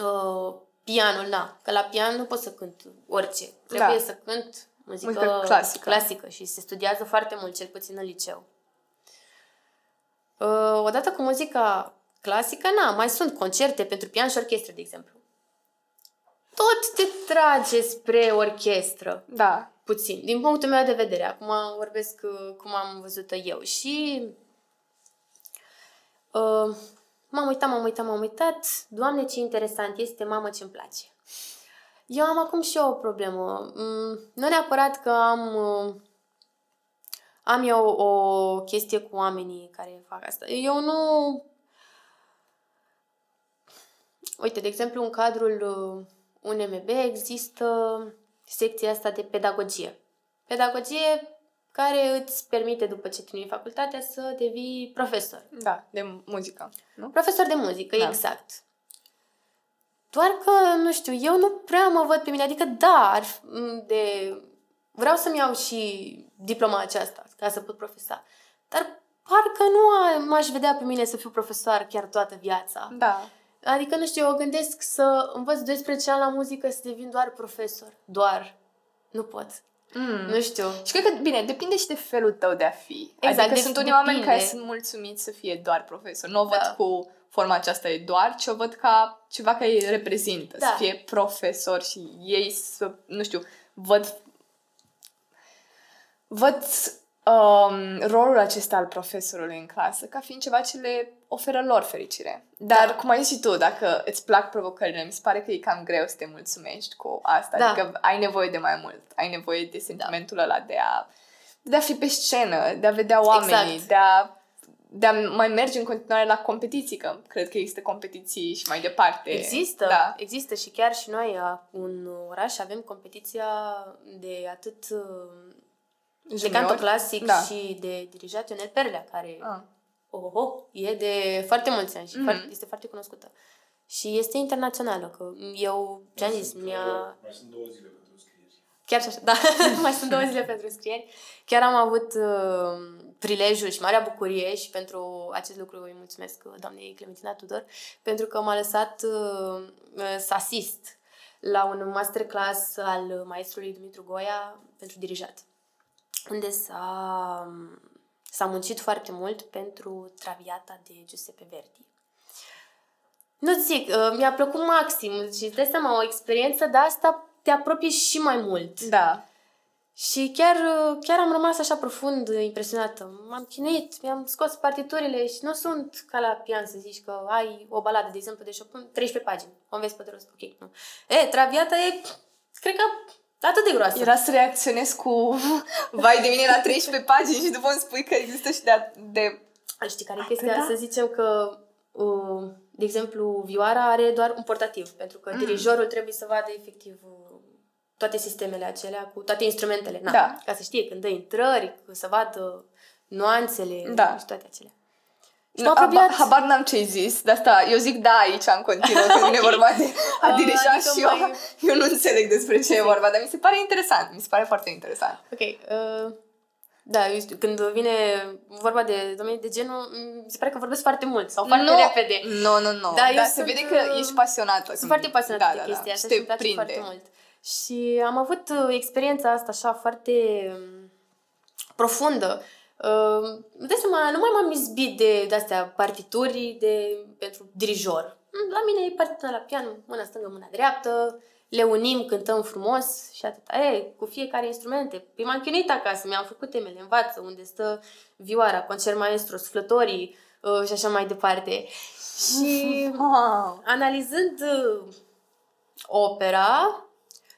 Speaker 2: uh, pianul, da, că la pian nu pot să cânt orice. Trebuie da. să cânt muzică, muzică clasică. clasică și se studiază foarte mult, cel puțin în liceu. Uh, odată cu muzica clasică, na, mai sunt concerte pentru pian și orchestră, de exemplu. Tot te trage spre orchestră.
Speaker 1: Da.
Speaker 2: Puțin. Din punctul meu de vedere. Acum vorbesc uh, cum am văzut eu. Și uh, m-am uitat, m-am uitat, m-am uitat. Doamne, ce interesant este, mamă, ce-mi place. Eu am acum și eu o problemă. Mm, nu neapărat că am uh, am eu o chestie cu oamenii care fac asta. Eu nu... Uite, de exemplu, în cadrul UNMB uh, există secția asta de pedagogie. Pedagogie care îți permite, după ce termini facultatea, să devii profesor.
Speaker 1: Da, de muzică, nu?
Speaker 2: Profesor de muzică, da. exact. Doar că, nu știu, eu nu prea mă văd pe mine, adică da, ar, de, vreau să-mi iau și diploma aceasta ca să pot profesa, dar parcă nu m-aș vedea pe mine să fiu profesor chiar toată viața.
Speaker 1: Da.
Speaker 2: Adică, nu știu, eu gândesc să învăț 12 ani la muzică să devin doar profesor. Doar. Nu pot. Mm. Nu știu.
Speaker 1: Și cred că, bine, depinde și de felul tău de a fi. Exact. Adică sunt unii oameni care sunt mulțumiți să fie doar profesor. Nu o văd da. cu forma aceasta e doar, ci o văd ca ceva care îi reprezintă, da. să fie profesor și ei să, nu știu, văd văd um, rolul acesta al profesorului în clasă ca fiind ceva ce le oferă lor fericire. Dar, da. cum ai zis și tu, dacă îți plac provocările, mi se pare că e cam greu să te mulțumești cu asta. Da. Adică ai nevoie de mai mult. Ai nevoie de sentimentul da. ăla de a, de a fi pe scenă, de a vedea oamenii, exact. de a de a mai merge în continuare la competiții, că cred că există competiții și mai departe.
Speaker 2: Există, da. există și chiar și noi în oraș avem competiția de atât Junior? de canto clasic da. și de dirijat Ionel Perlea, care ah. oh, oh, e de foarte mulți ani și mm-hmm. foarte, este foarte cunoscută. Și este internațională, că eu, ce-am zis, mi-a...
Speaker 3: Mai sunt două zile pentru scrieri.
Speaker 2: Chiar și așa, da, mai sunt două zile pentru scrieri. Chiar am avut uh, prilejul și marea bucurie și pentru acest lucru îi mulțumesc doamnei Clementina Tudor, pentru că m-a lăsat uh, să asist la un masterclass al maestrului Dumitru Goia pentru dirijat, unde s-a, s-a muncit foarte mult pentru Traviata de Giuseppe Verdi. Nu zic, uh, mi-a plăcut maxim și dai seama, o experiență de asta te apropie și mai mult.
Speaker 1: Da.
Speaker 2: Și chiar, chiar am rămas așa profund impresionată. M-am chinuit, mi-am scos partiturile și nu sunt ca la pian să zici că ai o baladă, de exemplu, de Chopin, 13 pagini. O înveți pe de rost. Ok, nu. E, Traviata e, cred că, atât de groasă.
Speaker 1: Era să reacționez cu vai de mine la 13 pagini și după îmi spui că există și de... de...
Speaker 2: Știi care e chestia? Da? Să zicem că uh, de exemplu, vioara are doar un portativ, pentru că mm. dirijorul trebuie să vadă efectiv uh, toate sistemele acelea, cu toate instrumentele, na, da. ca să știe când dă intrări, să vadă nuanțele da. și toate acelea.
Speaker 1: Și no, apropiat... habar n-am ce-ai zis, de asta eu zic da aici în continuu când okay. e vorba de a dirija adică și mai... eu, eu nu înțeleg despre ce e vorba, dar mi se pare interesant, mi se pare foarte interesant.
Speaker 2: Ok, uh, da, eu știu, când vine vorba de domenii de genul, mi se pare că vorbesc foarte mult sau foarte
Speaker 1: no,
Speaker 2: repede.
Speaker 1: Nu, nu, nu. Dar se vede că uh, ești pasionată.
Speaker 2: Sunt foarte pasionată da, de da, da. chestia da, asta și îmi place prinde. foarte mult. Și am avut uh, experiența asta așa foarte um, profundă. Uh, de seama, nu mai m-am izbit de, de astea partituri de, pentru dirijor. La mine e partitura la pian, mâna stângă, mâna dreaptă, le unim, cântăm frumos și atât. E, cu fiecare instrumente. Păi m-am chinuit acasă, mi-am făcut temele, învață unde stă vioara, concert maestru, suflătorii uh, și așa mai departe. Și wow. analizând uh, opera,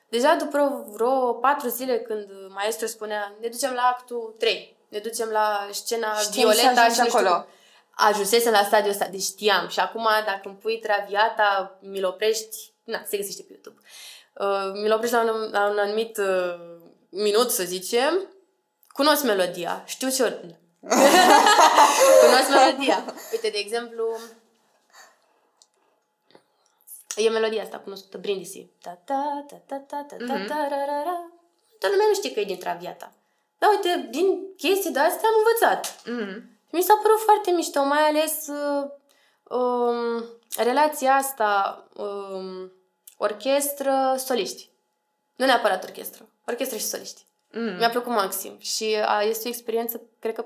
Speaker 2: deja după vreo patru zile când maestru spunea ne ducem la actul 3, ne ducem la scena Știm Violeta și acolo. Ajunsesem la stadiul ăsta, deci știam. Și acum, dacă îmi pui traviata, mi-l oprești, na, se găsește pe YouTube. Uh, mi-l oprești la un, la un anumit uh, minut, să zicem, cunosc melodia, știu ce ordine. cunosc melodia. Uite, de exemplu, e melodia asta cunoscută, Brindisi. Ta ta ta ta ta ta ta ta ra ra ra. Dar lumea nu știe că e din Traviata. Dar uite, din chestii de astea am învățat. Mm-hmm. Mi s-a părut foarte mișto, mai ales uh, um, relația asta um, orchestră-soliști. Nu neapărat orchestră, orchestră și soliști. Mm. Mi-a plăcut maxim și a, este o experiență, cred că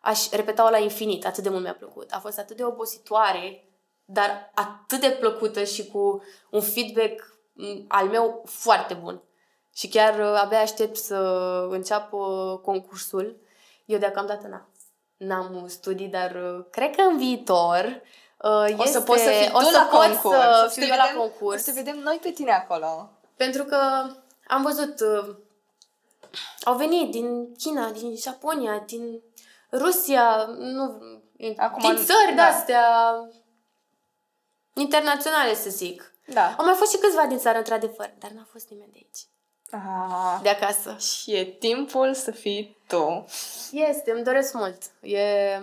Speaker 2: aș repeta-o la infinit, atât de mult mi-a plăcut. A fost atât de obositoare, dar atât de plăcută și cu un feedback al meu foarte bun. Și chiar uh, abia aștept să înceapă concursul. Eu deocamdată n-am. N-am studii, dar uh, cred că în viitor este, o
Speaker 1: să poți să fii
Speaker 2: o să
Speaker 1: la
Speaker 2: concurs. Să fiu vedem, la concurs.
Speaker 1: O să vedem noi pe tine acolo.
Speaker 2: Pentru că am văzut, uh, au venit din China, din Japonia, din Rusia, nu, Acum, din țări da. de-astea internaționale, să zic.
Speaker 1: Da.
Speaker 2: Au mai fost și câțiva din țară, într-adevăr, dar n-a fost nimeni de aici.
Speaker 1: Ah,
Speaker 2: de acasă.
Speaker 1: Și e timpul să fii tu.
Speaker 2: Este, îmi doresc mult. E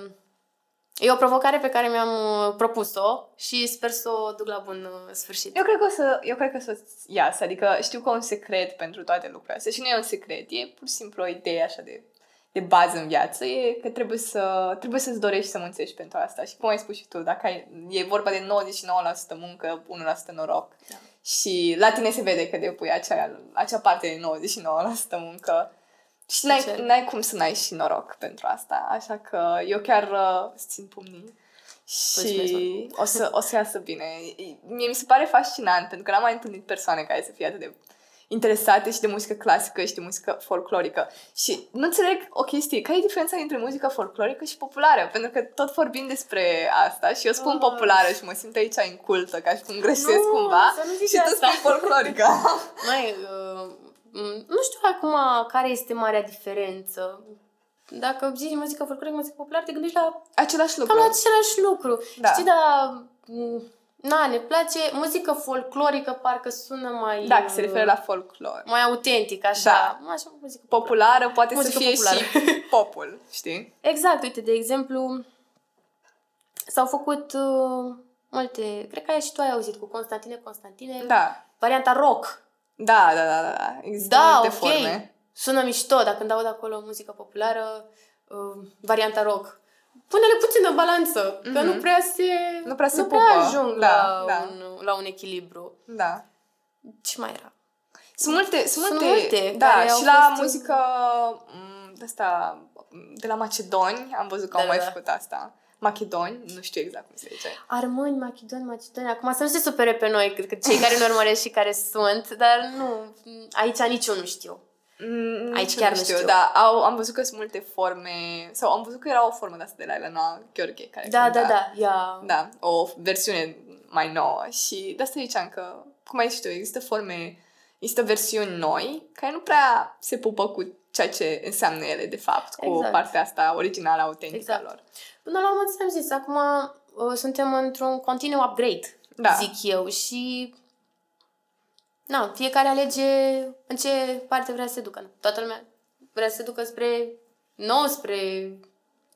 Speaker 2: E o provocare pe care mi-am uh, propus-o și sper să o duc la bun uh, sfârșit.
Speaker 1: Eu cred că o să, eu cred că o să iasă, adică știu că un secret pentru toate lucrurile astea și nu e un secret, e pur și simplu o idee așa de, de bază în viață, e că trebuie, să, trebuie să-ți dorești să muncești pentru asta și cum ai spus și tu, dacă ai, e vorba de 99% muncă, 1% noroc da. și la tine se vede că depui acea, acea parte de 99% muncă și n-ai, n-ai cum să n-ai și noroc pentru asta. Așa că eu chiar uh, țin pumnii. Și o să, o să iasă bine. Mie mi se pare fascinant, pentru că n-am mai întâlnit persoane care să fie atât de interesate și de muzică clasică și de muzică folclorică. Și nu înțeleg o chestie. Care e diferența între muzică folclorică și populară? Pentru că tot vorbim despre asta și eu spun uh. populară și mă simt aici incultă, ca și cum greșesc nu, cumva. și tu spui folclorică.
Speaker 2: Mai, uh, Mm, nu știu acum care este marea diferență. Dacă zici muzică folclorică, muzică populară, te gândești la...
Speaker 1: Același lucru.
Speaker 2: Cam la același lucru. Da. Știi, dar... Mm, na, ne place muzică folclorică, parcă sună mai...
Speaker 1: Da, se referă la folclor.
Speaker 2: Mai autentic, așa. Da. așa
Speaker 1: muzică populară, populară poate muzică să fie populară. și popul, știi?
Speaker 2: Exact, uite, de exemplu, s-au făcut uh, multe... Cred că ai și tu ai auzit cu Constantine Constantine.
Speaker 1: Da.
Speaker 2: Varianta rock
Speaker 1: da, da, da, da. Există da, multe okay. forme.
Speaker 2: Sună mișto, dacă când aud acolo muzică populară, uh, varianta rock. Pune-le puțin în balanță, mm-hmm. că nu prea se,
Speaker 1: nu prea, se
Speaker 2: nu
Speaker 1: pupă.
Speaker 2: prea ajung da, la, da. Un, la un echilibru.
Speaker 1: Da.
Speaker 2: Ce mai era?
Speaker 1: Sunt multe, sunt, sunt multe, multe da, și la fost... muzică mm, de asta, de la Macedoni, am văzut că da, au mai da. făcut asta macedoni, nu știu exact cum se zice.
Speaker 2: Armâni, macedoni, macedoni. Acum să nu se supere pe noi, cred că cei care ne urmăresc și care sunt, dar nu, aici nici eu nu știu.
Speaker 1: Mm,
Speaker 2: Aici
Speaker 1: nici
Speaker 2: chiar
Speaker 1: nu
Speaker 2: nu
Speaker 1: știu,
Speaker 2: știu.
Speaker 1: dar au, am văzut că sunt multe forme, sau am văzut că era o formă de asta de la Elena Gheorghe, care
Speaker 2: Da,
Speaker 1: cânta.
Speaker 2: da, da, ea...
Speaker 1: Da, o versiune mai nouă și de asta ziceam că, cum ai zis tu, există forme, există versiuni noi care nu prea se pupă cu ceea ce înseamnă ele, de fapt, cu
Speaker 2: Exact.
Speaker 1: partea asta originală, autentică
Speaker 2: Exact.
Speaker 1: lor.
Speaker 2: Până la urmă, ți-am zis, acum uh, suntem într-un continuu upgrade,
Speaker 1: Da.
Speaker 2: zic eu, și... Na, fiecare alege în ce parte vrea să se ducă. Toată lumea vrea să se ducă spre nou, spre...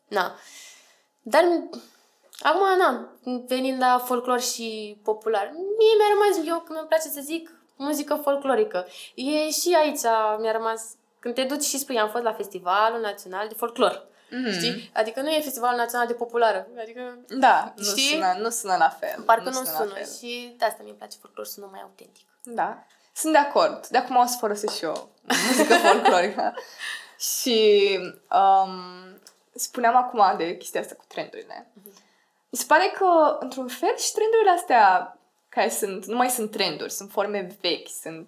Speaker 2: Na. Dar, acum, na, venind la folclor și popular, mie mi-a rămas, eu, când îmi place să zic, muzică folclorică. E și aici mi-a rămas, când te duci și spui, am fost la Festivalul Național de Folclor.
Speaker 1: Mm.
Speaker 2: Știi? Adică nu e Festivalul Național de Populară. Adică
Speaker 1: Da, nu
Speaker 2: Știi?
Speaker 1: sună, nu sună la fel.
Speaker 2: parcă nu,
Speaker 1: la
Speaker 2: sună.
Speaker 1: fel.
Speaker 2: Și de asta mi-e place folclor, sună mai autentic.
Speaker 1: Da. Sunt de acord. De acum o să folosesc și eu muzică folclorică. și um, spuneam acum de chestia asta cu trendurile. Mi se pare că, într-un fel, și trendurile astea care sunt, nu mai sunt trenduri, sunt forme vechi, sunt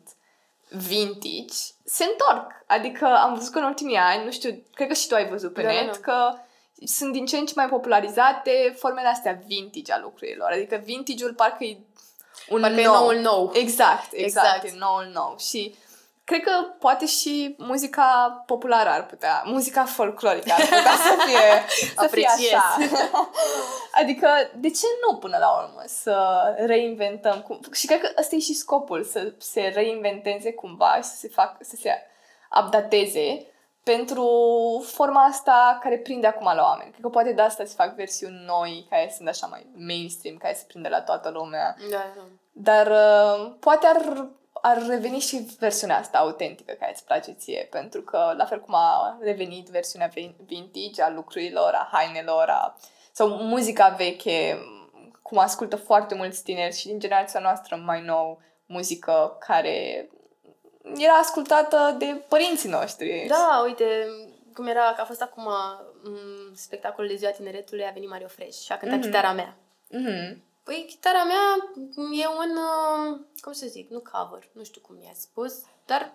Speaker 1: vintage, se întorc. Adică am văzut că în ultimii ani, nu știu, cred că și tu ai văzut pe
Speaker 2: Da, da,
Speaker 1: net,
Speaker 2: da.
Speaker 1: că sunt din ce în ce mai popularizate formele astea vintage a lucrurilor. Adică vintage-ul parcă e un
Speaker 2: Parcă e
Speaker 1: nou.
Speaker 2: noul nou.
Speaker 1: Exact, exact,
Speaker 2: Exact.
Speaker 1: e noul nou. Și cred că poate și muzica populară ar putea, muzica folclorică ar putea să fie, să fie
Speaker 2: Apreciez.
Speaker 1: așa. adică, de ce nu până la urmă să reinventăm? Cum... Și cred că ăsta e și scopul, să se reinventeze cumva și să se facă, să se updateze pentru forma asta care prinde acum la oameni. Cred că poate de asta se fac versiuni noi, care sunt așa mai mainstream, care se prinde la toată lumea.
Speaker 2: Da, da.
Speaker 1: Dar uh, poate ar, ar reveni și versiunea asta autentică care îți place ție, pentru că la fel cum a revenit versiunea vin- vintage a lucrurilor, a hainelor, a, sau muzica veche, cum ascultă foarte mulți tineri și din generația noastră mai nou, muzică care era ascultată de părinții noștri.
Speaker 2: Da, uite, cum era, că a fost acum m, spectacolul de ziua tineretului, a venit Mario Fresh și a cântat
Speaker 1: Mhm.
Speaker 2: chitara mea.
Speaker 1: Mm-hmm.
Speaker 2: Păi, chitara mea e un, uh, cum să zic, nu cover, nu știu cum i-a spus, dar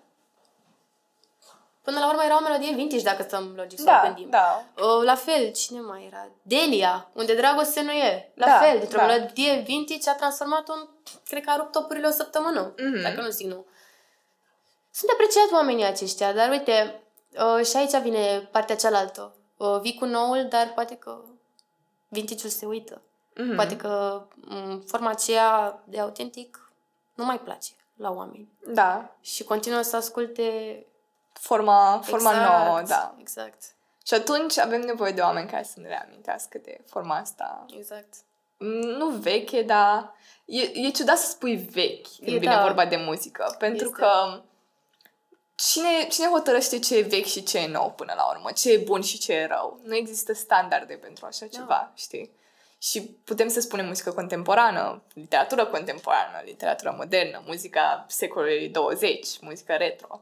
Speaker 2: până la urmă era o melodie vintage, dacă stăm logic să o
Speaker 1: Da,
Speaker 2: gândim.
Speaker 1: da.
Speaker 2: Uh, la fel, cine mai era? Delia, unde dragoste nu e. La
Speaker 1: Da,
Speaker 2: fel, dintr-o
Speaker 1: da.
Speaker 2: melodie vintage a transformat-o în, cred că a rupt topurile o săptămână,
Speaker 1: Mhm.
Speaker 2: dacă nu zic nu. Sunt apreciați oamenii aceștia, dar uite, uh, și aici vine partea cealaltă. Uh, vii cu noul, dar poate că vintage-ul se uită.
Speaker 1: Mhm.
Speaker 2: Poate că m, forma aceea de autentic nu mai place la oameni.
Speaker 1: Da.
Speaker 2: Și continuă să asculte
Speaker 1: Forma, forma
Speaker 2: exact,
Speaker 1: nouă, da.
Speaker 2: Exact,
Speaker 1: Și atunci avem nevoie de oameni care să ne reamintească de forma asta.
Speaker 2: exact.
Speaker 1: Nu veche, dar e, e ciudat să spui vechi când
Speaker 2: E,
Speaker 1: vine
Speaker 2: da.
Speaker 1: vorba de muzică. Pentru
Speaker 2: Este.
Speaker 1: că cine, cine hotărăște ce e vechi și ce e nou până la urmă? Ce e bun și ce e rău? Nu există standarde pentru așa
Speaker 2: Da.
Speaker 1: ceva, știi? Și putem să spunem muzică contemporană, literatură contemporană, literatură modernă, muzica secolului 20, muzică retro.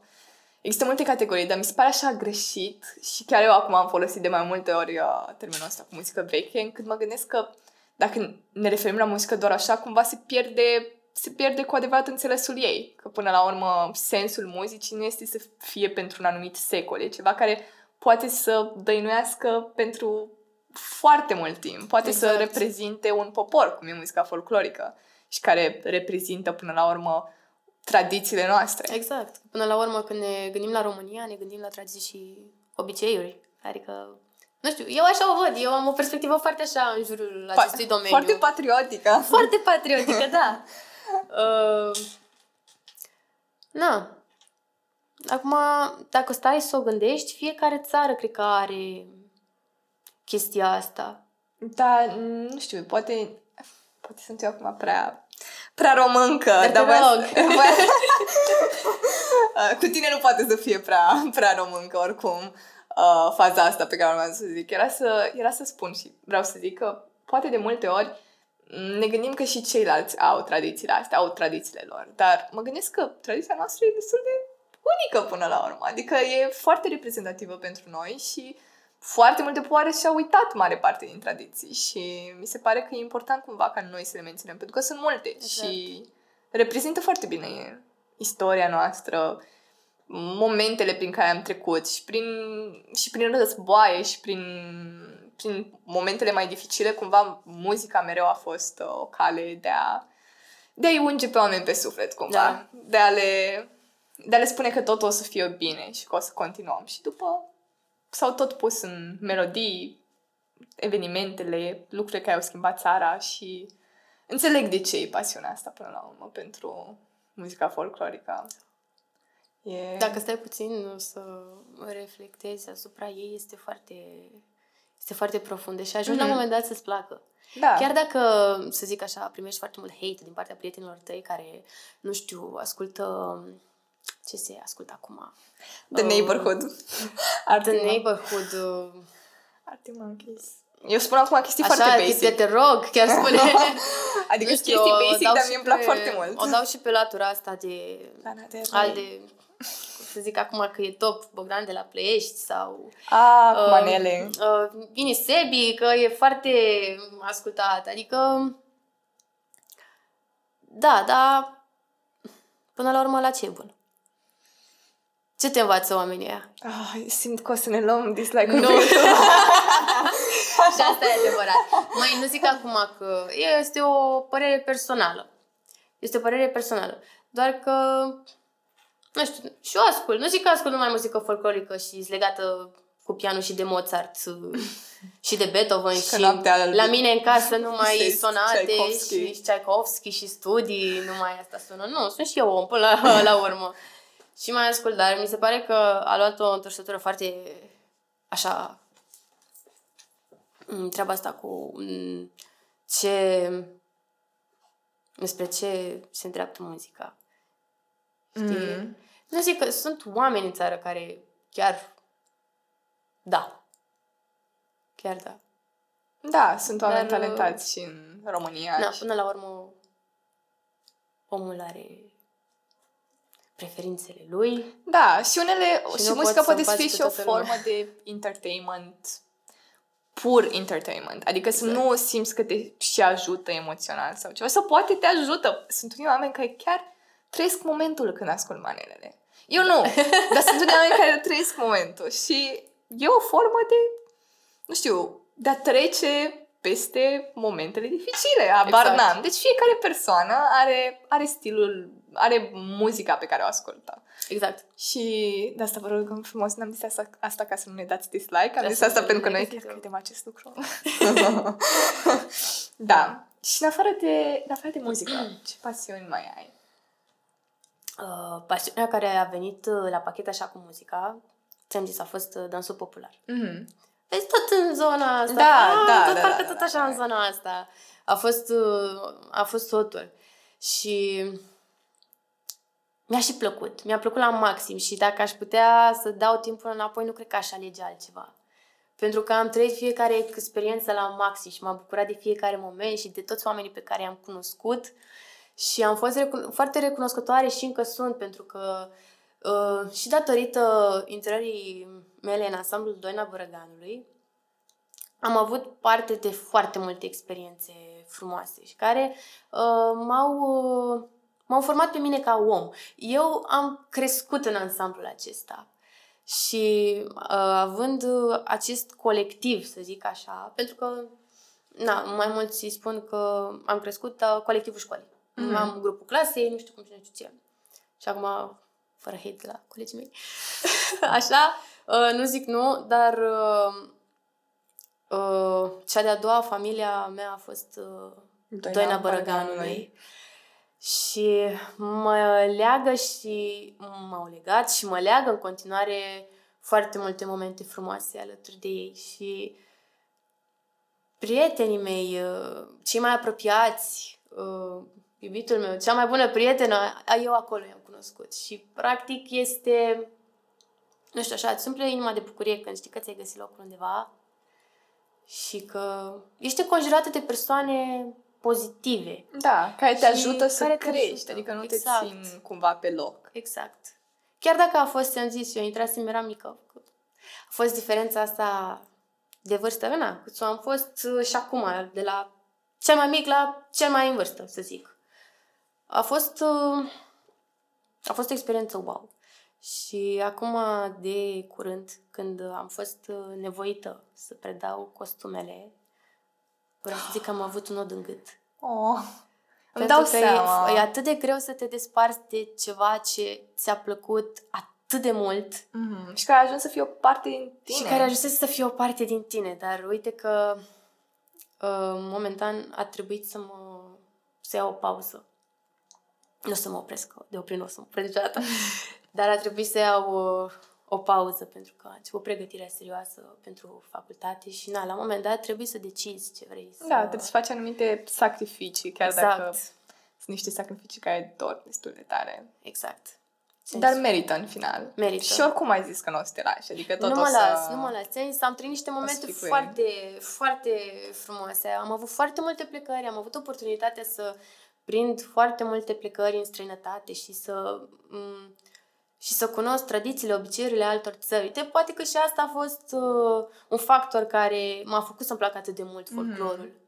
Speaker 1: Există multe categorii, dar mi se pare așa greșit și chiar eu acum am folosit de mai multe ori uh, termenul ăsta cu muzică veche, încât mă gândesc că dacă ne referim la muzică doar așa, cumva se pierde, se pierde cu adevărat înțelesul ei. Că până la urmă sensul muzicii nu este să fie pentru un anumit secol, e ceva care poate să dăinuiască pentru foarte mult timp, poate să
Speaker 2: Exact.
Speaker 1: reprezinte un popor, cum e muzica folclorică și care reprezintă până la urmă tradițiile noastre.
Speaker 2: Exact. Până la urmă, când ne gândim la România, ne gândim la tradiții și obiceiuri. Adică, nu știu, eu așa o văd. Eu am o perspectivă foarte așa în jurul
Speaker 1: Pa-
Speaker 2: acestui domeniu.
Speaker 1: Foarte patriotică.
Speaker 2: foarte patriotică, da. Uh, na. Acum, dacă stai să o gândești, fiecare țară cred că are chestia asta.
Speaker 1: Da, nu știu, poate, poate sunt eu acum prea, prea româncă.
Speaker 2: Dar te
Speaker 1: voia
Speaker 2: rog.
Speaker 1: să- voia- Uh, Cu tine nu poate să fie prea, prea româncă oricum uh, faza asta pe care urmează să zic. Era să, era să spun și vreau să zic că poate de multe ori m, ne gândim că și ceilalți au tradițiile astea, au tradițiile lor. Dar mă gândesc că tradiția noastră e destul de unică până la urmă. Adică e foarte reprezentativă pentru noi și foarte multe popoare și-au uitat mare parte din tradiții și mi se pare că e important cumva ca noi să le menținem, pentru că sunt multe
Speaker 2: Exact.
Speaker 1: și reprezintă foarte bine istoria noastră, momentele prin care am trecut și prin, și prin războaie și prin, prin momentele mai dificile, cumva muzica mereu a fost uh, o cale de a de a-i unge pe oameni pe suflet, cumva. Da. De, a le, de a le spune că totul o să fie bine și că o să continuăm. Și după s-au tot pus în melodii, evenimentele, lucrurile care au schimbat țara și înțeleg de ce e pasiunea asta până la urmă pentru muzica folclorică.
Speaker 2: E... Dacă stai puțin să reflectezi asupra ei, este foarte, este foarte profundă și ajungi mm-hmm. la un mhm. moment dat să-ți placă. Da. Chiar dacă, să zic așa, primești foarte mult hate din partea prietenilor tăi care, nu știu, ascultă... Ce se ascultă acum?
Speaker 1: The uh, Neighborhood.
Speaker 2: The Neighborhood. Uh,
Speaker 1: Arctic Monkeys. Eu spun acum chestii Așa, foarte basic.
Speaker 2: Așa, te rog, chiar spune.
Speaker 1: adică știu, chestii basic, dar mie îmi plac foarte mult.
Speaker 2: O dau și pe latura asta de... Al de să zic acum că e top Bogdan de la Ploiești sau...
Speaker 1: Ah, uh, manele.
Speaker 2: Uh, vine Sebi, că e foarte ascultat. Adică... Da, dar până la urmă la ce e bun? Ce te învață oamenii ăia?
Speaker 1: Oh, simt că o să ne luăm dislike-uri.
Speaker 2: Nu. și asta e adevărat. Mai nu zic acum că este o părere personală. Este o părere personală. Doar că nu știu, și eu ascult. Nu zic că ascult numai muzică folclorică și legată cu pianul și de Mozart și de Beethoven și, și la mine în casă numai sonate Tchaikovsky. și Tchaikovsky și studii, numai asta sună. Nu, sunt și eu om până la, la urmă. și mai ascult, dar mi se pare că a luat o întorsătură foarte așa treaba asta cu ce despre ce se îndreaptă muzica. Știi? Mm. Nu zic că sunt oameni în țară care chiar da. Chiar da.
Speaker 1: Da, sunt oameni Dar, talentați și în România.
Speaker 2: Da, și... până la urmă omul are preferințele lui.
Speaker 1: Da, și unele și, și muzica poate fi și o formă lumea. de entertainment pur entertainment. Adică exact. să nu simți că te și ajută emoțional sau ceva. Sau poate te ajută. Sunt unii oameni care chiar trăiesc momentul când ascult manelele. Eu nu, dar sunt unii oameni care trăiesc momentul și e o formă de, nu știu, de a trece peste momentele dificile, abar exact. n-am. Deci fiecare persoană are, are stilul, are muzica pe care o ascultă.
Speaker 2: Exact.
Speaker 1: Și de asta vă rog frumos, n-am zis asta, asta ca să nu ne dați dislike, am zis asta pentru că noi chiar credem acest lucru. da. Și în afară de, în afară de muzică, ce pasiuni mai ai?
Speaker 2: Uh, pasiunea care a venit uh, la pachet așa cu muzica, ți-am zis, a fost uh, dansul popular. Mm-hmm. Vezi, tot în zona asta.
Speaker 1: Da, ah, da,
Speaker 2: tot
Speaker 1: da,
Speaker 2: parcă
Speaker 1: da,
Speaker 2: tot
Speaker 1: da,
Speaker 2: așa
Speaker 1: da.
Speaker 2: în zona asta. A fost, uh, a fost totul. Și mi-a și plăcut. Mi-a plăcut la maxim și dacă aș putea să dau timpul înapoi, nu cred că aș alege altceva. Pentru că am trăit fiecare experiență la maxim și m-am bucurat de fiecare moment și de toți oamenii pe care i-am cunoscut. Uh, și am fost recuno- foarte recunoscătoare și încă sunt, pentru că uh, și datorită intrării mele în ansamblul Doina Bărăganului, am avut parte de foarte multe experiențe frumoase și care uh, m-au, uh, m-au format pe mine ca om. Eu am crescut în ansamblul acesta și uh, având acest colectiv, să zic așa, pentru că na, mai mulți spun că am crescut uh, colectivul școlii. Mm-hmm. Am grupul clasei, nu știu cum și nu știu ce. Și acum, fără hate de la colegii mei. Așa, uh, nu zic nu, dar uh, uh, cea de-a doua familia mea a fost uh, Doina, Doina Bărăganului. Și mă leagă și m-au legat și mă leagă în continuare foarte multe momente frumoase alături de ei și prietenii mei, uh, cei mai apropiați, uh, iubitul meu, cea mai bună prietenă, eu acolo i-am cunoscut. Și, practic, este, nu știu, așa, îți umple inima de bucurie când știi că ți-ai găsit locul undeva și că ești înconjurată de persoane pozitive.
Speaker 1: Da, care te ajută să care crești, ajută. adică nu exact. te țin cumva pe loc.
Speaker 2: Exact. Chiar dacă a fost, ți-am zis, eu intrasem, eram mică. A fost diferența asta de vârstă, na, cât am fost și acum, de la cel mai mic la cel mai în vârstă, să zic. A fost, uh, a fost o experiență wow. Și acum, de curând, când am fost uh, nevoită să predau costumele, vreau să zic că am avut un nod în gât.
Speaker 1: Oh, îmi dau seama.
Speaker 2: E, e atât de greu să te desparți de ceva ce ți-a plăcut atât de mult.
Speaker 1: Mm-hmm. Și care a ajuns să fie o parte din tine.
Speaker 2: Și care a ajuns să fie o parte din tine. Dar uite că uh, momentan a trebuit să mă să iau o pauză. Nu o să mă opresc, de oprit nu o să mă opresc niciodată. Dar a trebuit să iau o, o pauză pentru că a început pregătirea serioasă pentru facultate și na, la un moment dat trebuie să decizi ce vrei să...
Speaker 1: Da, trebuie să faci anumite sacrificii, chiar exact. dacă sunt niște sacrificii care dor destul de tare.
Speaker 2: Exact.
Speaker 1: Dar merită în final.
Speaker 2: Merită.
Speaker 1: Și oricum ai zis că nu o să te lași, adică tot
Speaker 2: nu
Speaker 1: mă
Speaker 2: o să...
Speaker 1: las,
Speaker 2: nu mă las. Ți-am am trăit niște momente foarte, foarte frumoase. Am avut foarte multe plecări, am avut oportunitatea să prind foarte multe plecări în străinătate și să m- și să cunosc tradițiile, obiceiurile altor țări. Uite, poate că și asta a fost uh, un factor care m-a făcut să-mi placă atât de mult mhm. folclorul. Mm-hmm.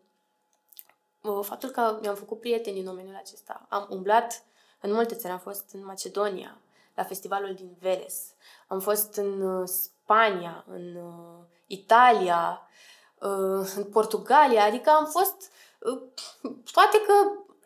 Speaker 2: Uh, faptul că mi-am făcut prieteni în domeniul acesta. Am umblat în multe țări. Am fost în Macedonia, la festivalul din Veles. Am fost în uh, Spania, în uh, Italia, uh, în Portugalia. Adică am fost... Uh, poate că